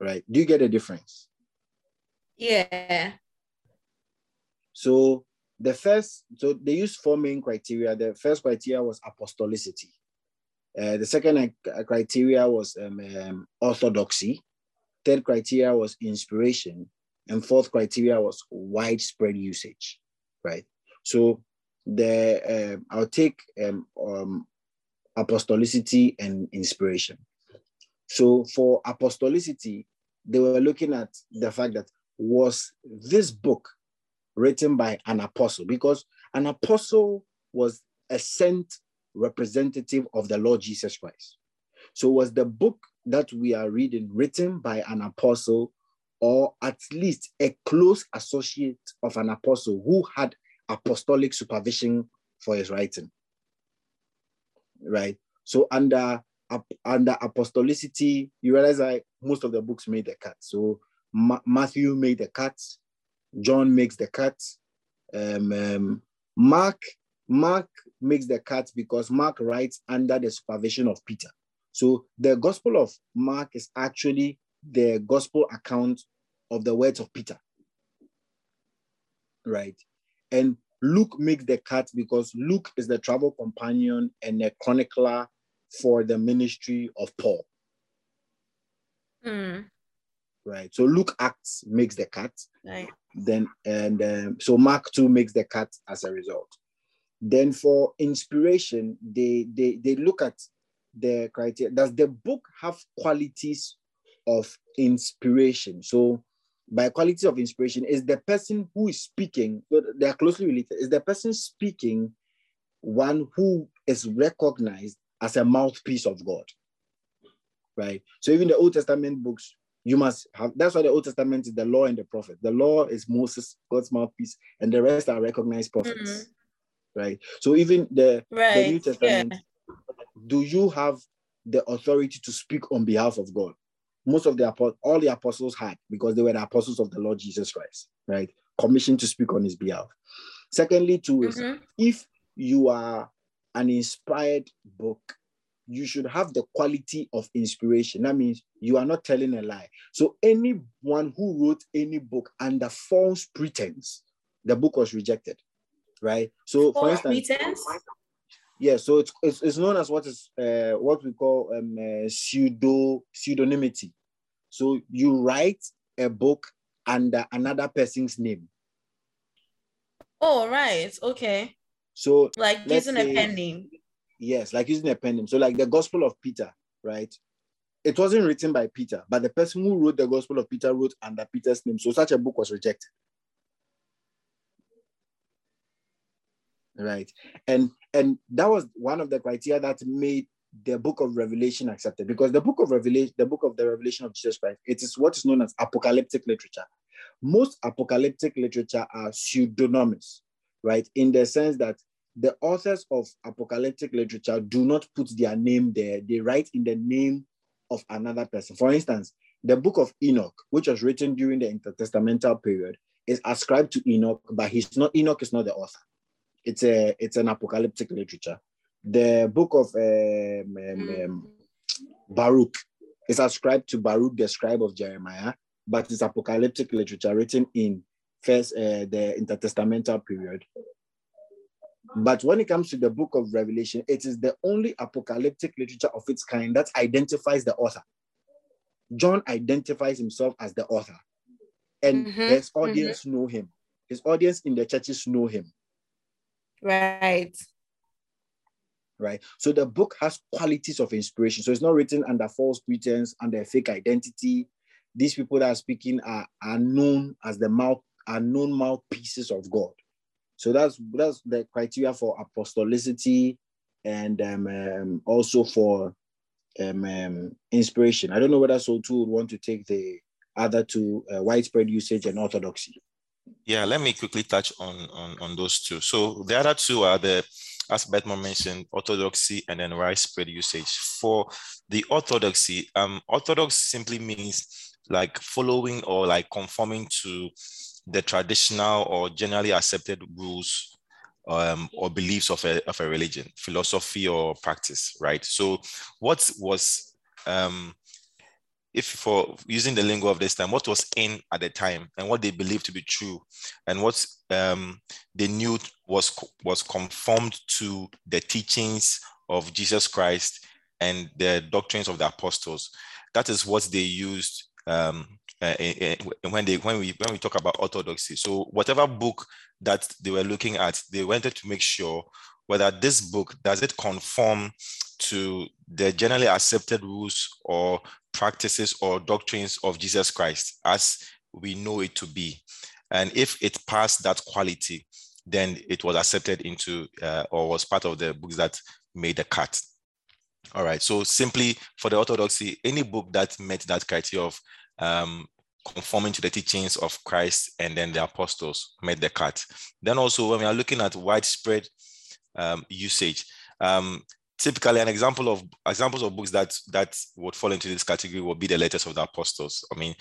Right? Do you get a difference? Yeah. So the first, so they used four main criteria. The first criteria was apostolicity. Uh, the second criteria was um, um, orthodoxy. Third criteria was inspiration. And fourth criteria was widespread usage, right? So the uh, I'll take um, um, apostolicity and inspiration. So for apostolicity, they were looking at the fact that was this book written by an apostle? Because an apostle was a sent representative of the Lord Jesus Christ. So, was the book that we are reading written by an apostle or at least a close associate of an apostle who had apostolic supervision for his writing? Right. So, under under apostolicity, you realize that most of the books made the cut. So Ma- Matthew made the cut, John makes the cut, um, um, Mark Mark makes the cut because Mark writes under the supervision of Peter. So the Gospel of Mark is actually the gospel account of the words of Peter. Right. And Luke makes the cut because Luke is the travel companion and the chronicler for the ministry of Paul. Mm. Right. So Luke Acts makes the cut. Right. Then and um, so Mark 2 makes the cut as a result. Then for inspiration, they they they look at the criteria. Does the book have qualities of inspiration? So by quality of inspiration, is the person who is speaking, they are closely related, is the person speaking one who is recognized as a mouthpiece of God? Right. So even the Old Testament books, you must have that's why the Old Testament is the law and the prophet. The law is Moses, God's mouthpiece, and the rest are recognized prophets. Mm-hmm right? So even the, right. the New Testament, yeah. do you have the authority to speak on behalf of God? Most of the all the apostles had because they were the apostles of the Lord Jesus Christ, right? commissioned to speak on his behalf. Secondly, too, is Mhm. if you are an inspired book, you should have the quality of inspiration. That means you are not telling a lie. So anyone who wrote any book under false pretense, the book was rejected, right? So, for False instance, pretense? yeah, so it's, it's, it's known as what is uh, what we call um, uh, pseudo pseudonymity. So you write a book under another person's name. Oh, right. Okay. So Like using say- a pen name. yes, like using a pen name. So like the Gospel of Peter, right? It wasn't written by Peter, but the person who wrote the Gospel of Peter wrote under Peter's name. So such a book was rejected. Right. And and that was one of the criteria that made the book of Revelation accepted because the book of Revelation, the book of the Revelation of Jesus Christ, it is what is known as apocalyptic literature. Most apocalyptic literature are pseudonymous, right? In the sense that the authors of apocalyptic literature do not put their name there, they write in the name of another person. For instance, the book of Enoch, which was written during the intertestamental period, is ascribed to Enoch, but he's not Enoch is not the author. It's a it's an apocalyptic literature. The book of um, um, um, Baruch is ascribed to Baruch, the scribe of Jeremiah, but it's apocalyptic literature written in first uh, the intertestamental period. But when it comes to the book of Revelation, it is the only apocalyptic literature of its kind that identifies the author. John identifies himself as the author, and Mhm, his audience know him. His audience in the churches know him, Right. Right? So the book has qualities of inspiration. So it's not written under false pretense, under fake identity. These people that are speaking are, are known as the mouth, are known mouthpieces of God. So that's that's the criteria for apostolicity and um, um, also for um, um, inspiration. I don't know whether so too would want to take the other two uh, widespread usage and orthodoxy. Yeah, let me quickly touch on, on, on those two. So the other two are the, as Bedman mentioned, orthodoxy and then widespread usage. For the orthodoxy, um, orthodox simply means like following or like conforming to the traditional or generally accepted rules um, or beliefs of a, of a religion, philosophy or practice, right? So what was um, if for using the lingo of this time, what was in at the time and what they believed to be true, and what um, they knew was was conformed to the teachings of Jesus Christ and the doctrines of the apostles. That is what they used um, uh, when they when we when we talk about orthodoxy. So whatever book that they were looking at, they wanted to make sure whether this book does it conform to the generally accepted rules or practices or doctrines of Jesus Christ as we know it to be. And if it passed that quality, then it was accepted into uh, or was part of the books that made the cut. All right. So simply for the orthodoxy, any book that met that criteria of um, conforming to the teachings of Christ and then the apostles made the cut. Then also when we are looking at widespread um, usage, um, typically an example of examples of books that that would fall into this category would be the letters of the apostles. I mean,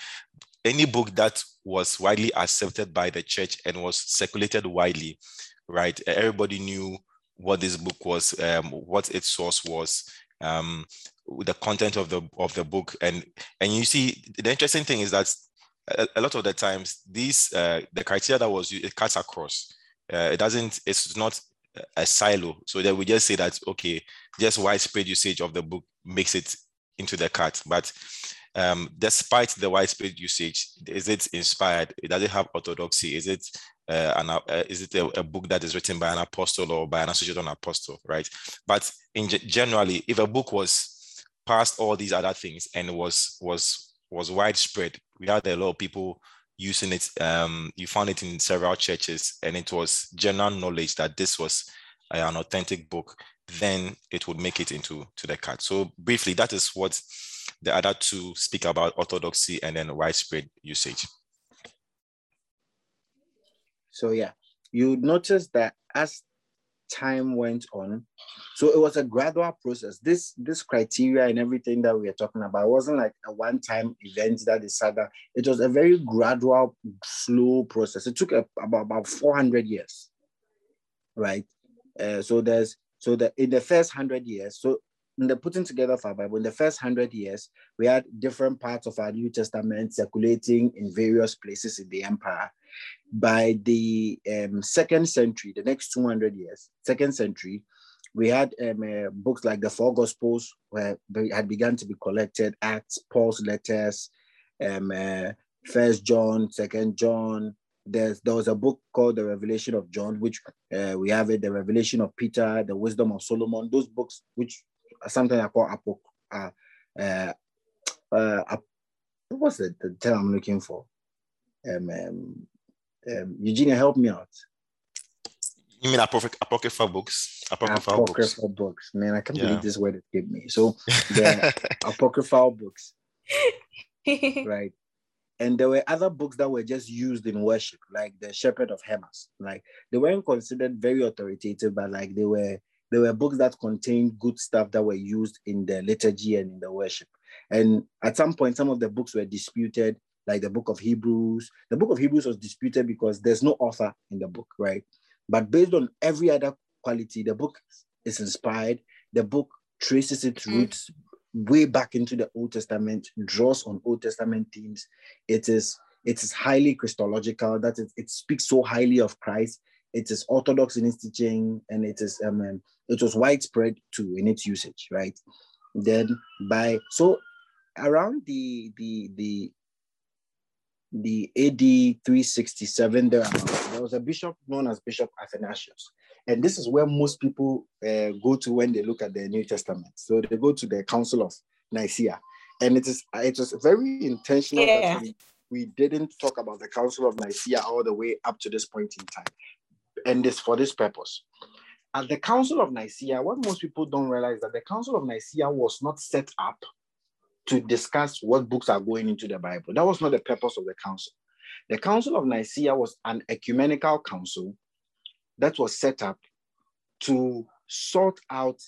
any book that was widely accepted by the church and was circulated widely, right? Everybody knew what this book was, um, what its source was, um, the content of the of the book, and and you see the interesting thing is that a, a lot of the times these uh, the criteria that was it cuts across. Uh, it doesn't. It's not a silo. So that we just say that okay, just widespread usage of the book makes it into the cut. But um, despite the widespread usage, is it inspired? Does it have orthodoxy? Is it uh, an, uh, is it a, a, book that is written by an apostle or by an associate on apostle, right? But in generally, if a book was past all these other things and was was was widespread, we had a lot of people using it. Um, you found it in several churches, and it was general knowledge that this was an authentic book. Then it would make it into to the cut. So briefly, that is what the other two speak about orthodoxy and then widespread usage. So yeah, you notice that as time went on, so it was a gradual process. This this criteria and everything that we are talking about wasn't like a one-time event that is sudden. It was a very gradual, slow process. It took a, about about 400 years, right? Uh, so there's so that in the first hundred years, so in the putting together of our Bible, in the first hundred years, we had different parts of our New Testament circulating in various places in the empire by the um, second century, the next 200 years, second century, we had um, uh, books like the Four Gospels where they had begun to be collected, Acts, Paul's letters, um, uh, First John, Second John. There's, there was a book called The Revelation of John, which uh, we have it, The Revelation of Peter, The Wisdom of Solomon. Those books, which are sometimes I call apoc- uh, uh, uh, what was it, the term I'm looking for? Um, um, um, Eugenia, help me out. You mean apocryphal books? Apocryphal, books. apocryphal books. books. Man, I can't yeah. believe this word it gave me. So the apocryphal books, right? And there were other books that were just used in worship, like the Shepherd of Hermas. Like they weren't considered very authoritative, but like they were they were books that contained good stuff that were used in the liturgy and in the worship. And at some point, some of the books were disputed like the book of Hebrews. The book of Hebrews was disputed because there's no author in the book, right? But based on every other quality, the book is inspired. The book traces its mm. roots way back into the Old Testament, draws on Old Testament themes. It is it is highly Christological, that it, it speaks so highly of Christ. It is orthodox in its teaching, and it is um, it was widespread too in its usage, right? Then by so around the the the the AD 367 there, there was a bishop known as Bishop Athanasius. And this is where most people uh, go to when they look at the New Testament. So they go to the Council of Nicaea. And it is it was very intentional yeah. that we, we didn't talk about the Council of Nicaea all the way up to this point in time. And this for this purpose. At the Council of Nicaea, what most people don't realize that the Council of Nicaea was not set up to discuss what books are going into the Bible. That was not the purpose of the council. The Council of Nicaea was an ecumenical council that was set up to sort out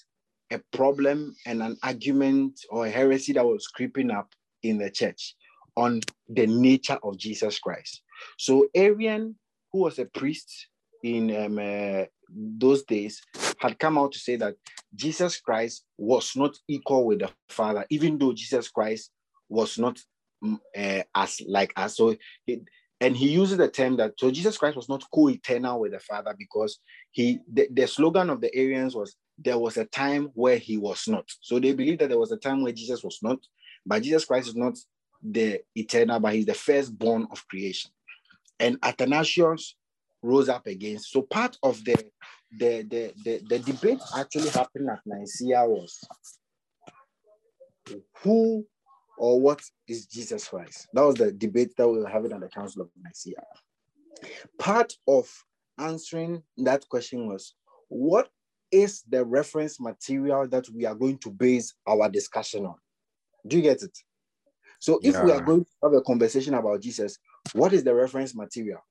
a problem and an argument or a heresy that was creeping up in the church on the nature of Jesus Christ. So Arian, who was a priest in um, uh, those days, had come out to say that Jesus Christ was not equal with the Father, even though Jesus Christ was not uh, as like us. So, he, and he uses the term that so Jesus Christ was not co-eternal with the Father because he the, the slogan of the Arians was there was a time where he was not. So they believe that there was a time where Jesus was not, but Jesus Christ is not the eternal, but he's the firstborn of creation. And Athanasius rose up against. So part of the the, the, the, the debate actually happened at Nicaea was who or what is Jesus Christ? That was the debate that we were having at the Council of Nicaea. Part of answering that question was what is the reference material that we are going to base our discussion on? Do you get it? So if yeah. we are going to have a conversation about Jesus, what is the reference material?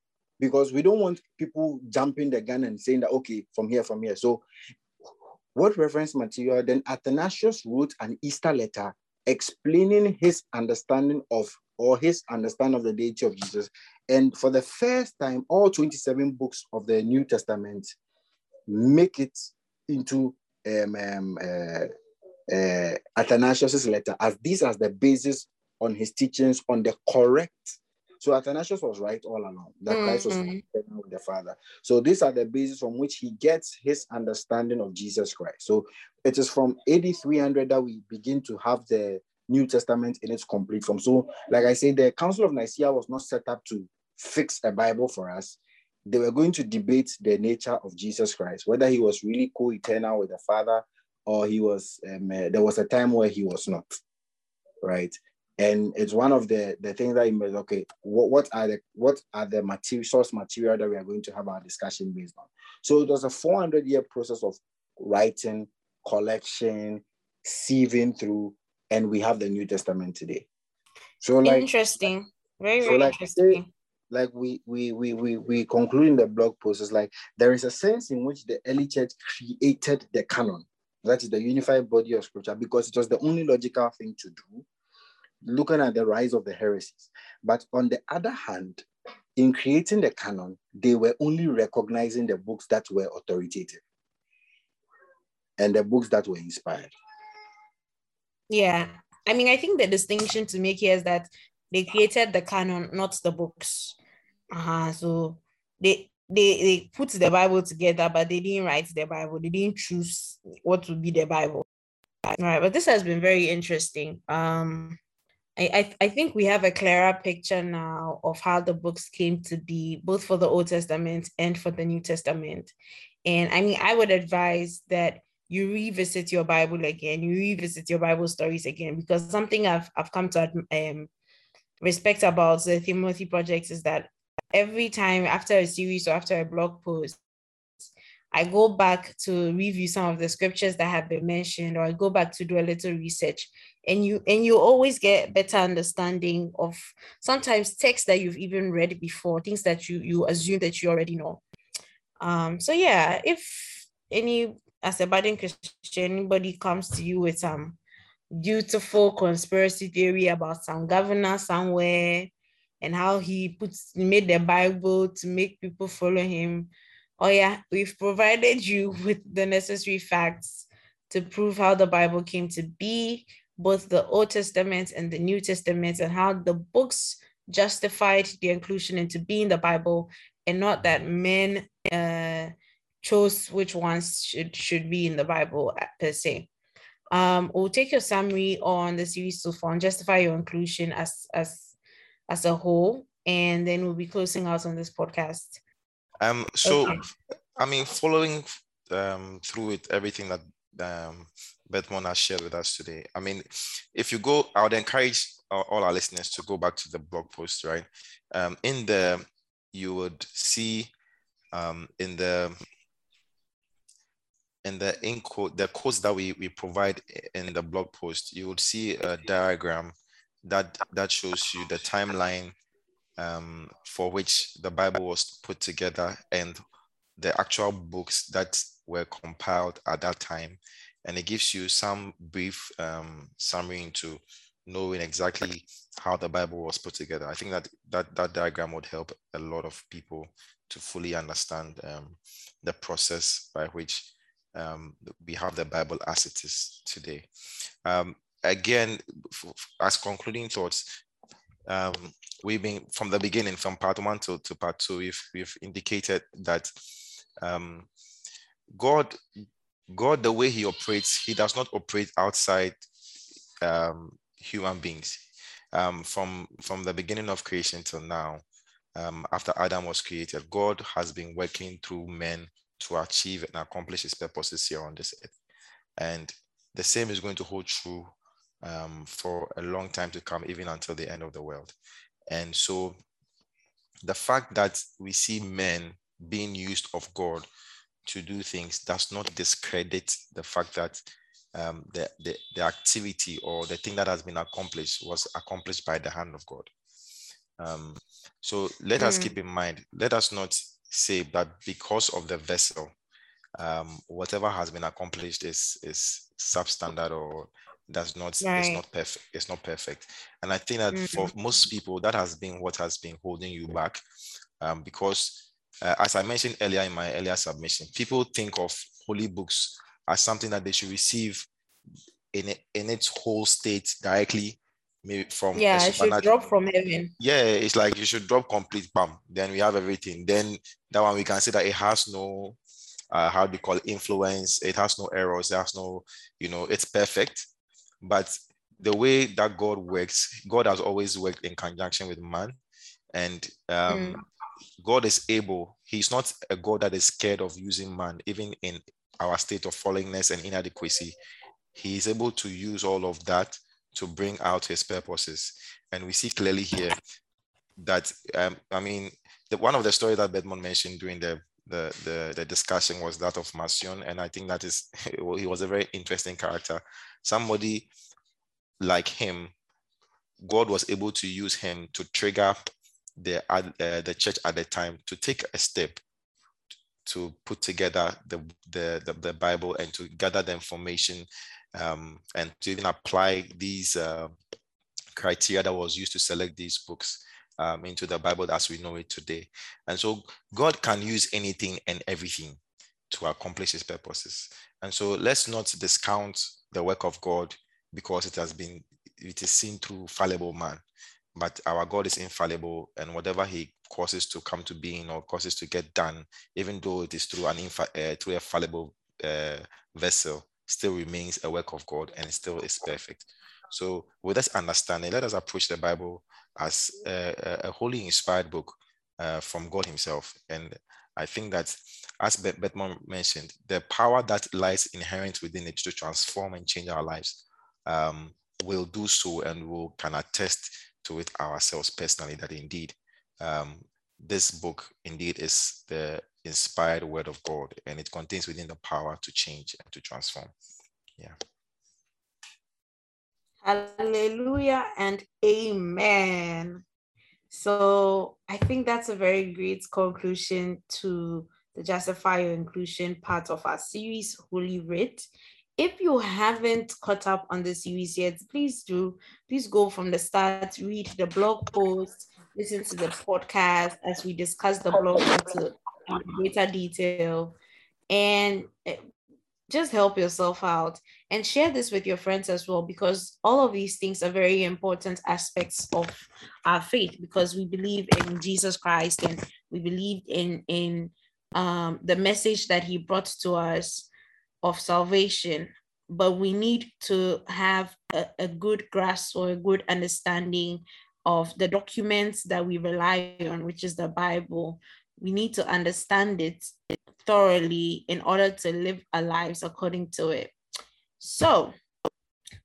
because we don't want people jumping the gun and saying that, okay, from here, from here. So what reference material? Then Athanasius wrote an Easter letter explaining his understanding of or his understanding of the deity of Jesus. And for the first time, all 27 books of the New Testament make it into um, um, uh, uh, Athanasius' letter as this as the basis on his teachings on the correct so Athanasius was right all along that mm-hmm. Christ was mm-hmm. with the Father. So these are the basis from which he gets his understanding of Jesus Christ. So it is from AD 300 that we begin to have the New Testament in its complete form. So, like I said, the Council of Nicaea was not set up to fix a Bible for us. They were going to debate the nature of Jesus Christ, whether he was really co-eternal with the Father or he was. Um, uh, there was a time where he was not, right? And it's one of the the things that you okay what, what are the what are the material source material that we are going to have our discussion based on? So it was a 400 year process of writing collection sieving through and we have the new testament today. So like interesting. Very very like interesting. like we we we we we conclude in the blog post is like there is a sense in which the early church created the canon, that is the unified body of scripture, because it was the only logical thing to do, looking at the rise of the heresies. But on the other hand, in creating the canon, they were only recognizing the books that were authoritative and the books that were inspired. Yeah. I mean, I think the distinction to make here is that they created the canon, not the books. Uh-huh. So they they they put the Bible together, but they didn't write the Bible. They didn't choose what would be the Bible. All right, but this has been very interesting. Um, I, I, think we have a clearer picture now of how the books came to be, both for the Old Testament and for the New Testament. And I mean, I would advise that you revisit your Bible again, you revisit your Bible stories again, because something I've, I've come to um, respect about the Timothy Project is that every time after a series or after a blog post, I go back to review some of the scriptures that have been mentioned, or I go back to do a little research, and you and you always get better understanding of sometimes texts that you've even read before, things that you you assume that you already know. Um, so yeah, if any as a budding Christian, anybody comes to you with some beautiful conspiracy theory about some governor somewhere and how he puts he made the Bible to make people follow him. Oh yeah, we've provided you with the necessary facts to prove how the Bible came to be, both the Old Testament and the New Testament, and how the books justified the inclusion into being the Bible, and not that men uh, chose which ones should should be in the Bible uh, per se. Um, we'll take your summary on the series so far and justify your inclusion as as as a whole, and then we'll be closing out on this podcast. Um, so okay. I mean, following um through with everything that um has shared with us today. I mean, if you go, I would encourage all our listeners to go back to the blog post, right? Um, in the you would see um, in the in the in code, the codes that we, we provide in the blog post, you would see a diagram that that shows you the timeline um, for which the Bible was put together and the actual books that were compiled at that time. And it gives you some brief um, summary into knowing exactly how the Bible was put together. I think that that, that diagram would help a lot of people to fully understand um, the process by which um, we have the Bible as it is today. Um, again, as concluding thoughts, um, we've been from the beginning, from part one to, to part two, we've, we've indicated that um, God, God, the way he operates, he does not operate outside um, human beings. Um, from, from the beginning of creation till now, um, after Adam was created, God has been working through men to achieve and accomplish his purposes here on this earth. And the same is going to hold true um, for a long time to come, even until the end of the world. And so the fact that we see men being used of God to do things does not discredit the fact that um, the, the, the activity or the thing that has been accomplished was accomplished by the hand of God. Um, so let mm. us keep in mind, let us not say that because of the vessel, um, whatever has been accomplished is is substandard or does not right. it's not perfect it's not perfect and i think that mm-hmm. for most people that has been what has been holding you back um, because uh, as i mentioned earlier in my earlier submission people think of holy books as something that they should receive in, in its whole state directly maybe from yeah it should drop from heaven yeah it's like you should drop complete bam then we have everything then that one we can say that it has no uh, how do you call it influence it has no errors it has no you know it's perfect but the way that god works god has always worked in conjunction with man and um, mm. god is able he's not a god that is scared of using man even in our state of fallenness and inadequacy he is able to use all of that to bring out his purposes. And we see clearly here that, um, I mean, the, one of the stories that Bedmon mentioned during the, the, the, the, discussion was that of Marcion. And I think that is, he was a very interesting character. Somebody like him, God was able to use him to trigger the uh, the church at the time to take a step to put together the the, the, the Bible and to gather the information um, and to even apply these uh, criteria that was used to select these books um, into the Bible as we know it today. And so God can use anything and everything to accomplish his purposes. And so let's not discount the work of God because it has been, it is seen through fallible man. But our God is infallible, and whatever He causes to come to being or causes to get done, even though it is through an infa- uh, through a fallible uh, vessel, still remains a work of God and still is perfect. So, with this understanding, let us approach the Bible as a, a wholly inspired book uh, from God Himself. And I think that, as Betman mentioned, the power that lies inherent within it to transform and change our lives um, will do so and will can attest to it ourselves personally that indeed um, this book indeed is the inspired word of God and it contains within the power to change and to transform. Yeah. Hallelujah and amen. So I think that's a very great conclusion to the Justify Your Inclusion part of our series, Holy Writ. If you haven't caught up on the series yet, please do. Please go from the start, read the blog post, listen to the podcast as we discuss the blog into greater detail, and eh, just help yourself out and share this with your friends as well because all of these things are very important aspects of our faith because we believe in jesus christ and we believe in in um, the message that he brought to us of salvation. But we need to have a, a good grasp or a good understanding of the documents that we rely on which is the bible. We need to understand it thoroughly in order to live our lives according to it. So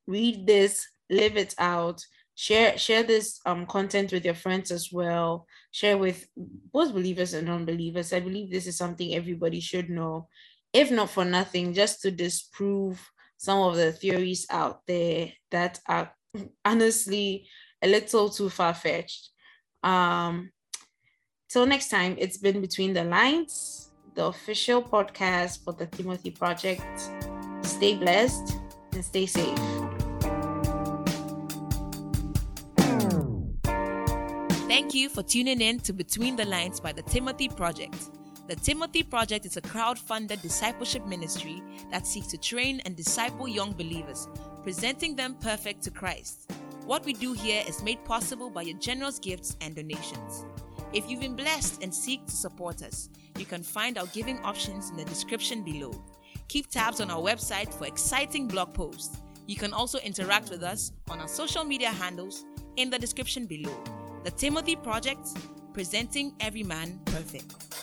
read this, live it out, share share this um content with your friends as well. Share with both believers and non-believers. I believe this is something everybody should know, if not for nothing, just to disprove some of the theories out there that are honestly a little too far-fetched. Um, till next time, it's been between the lines the official podcast for the Timothy Project. Stay blessed and stay safe. Thank you for tuning in to Between the Lines by the Timothy Project. The Timothy Project is a crowd funded discipleship ministry that seeks to train and disciple young believers, presenting them perfect to Christ. What we do here is made possible by your generous gifts and donations. If you've been blessed and seek to support us, you can find our giving options in the description below. Keep tabs on our website for exciting blog posts. You can also interact with us on our social media handles in the description below. The Timothy Project, presenting every man perfect.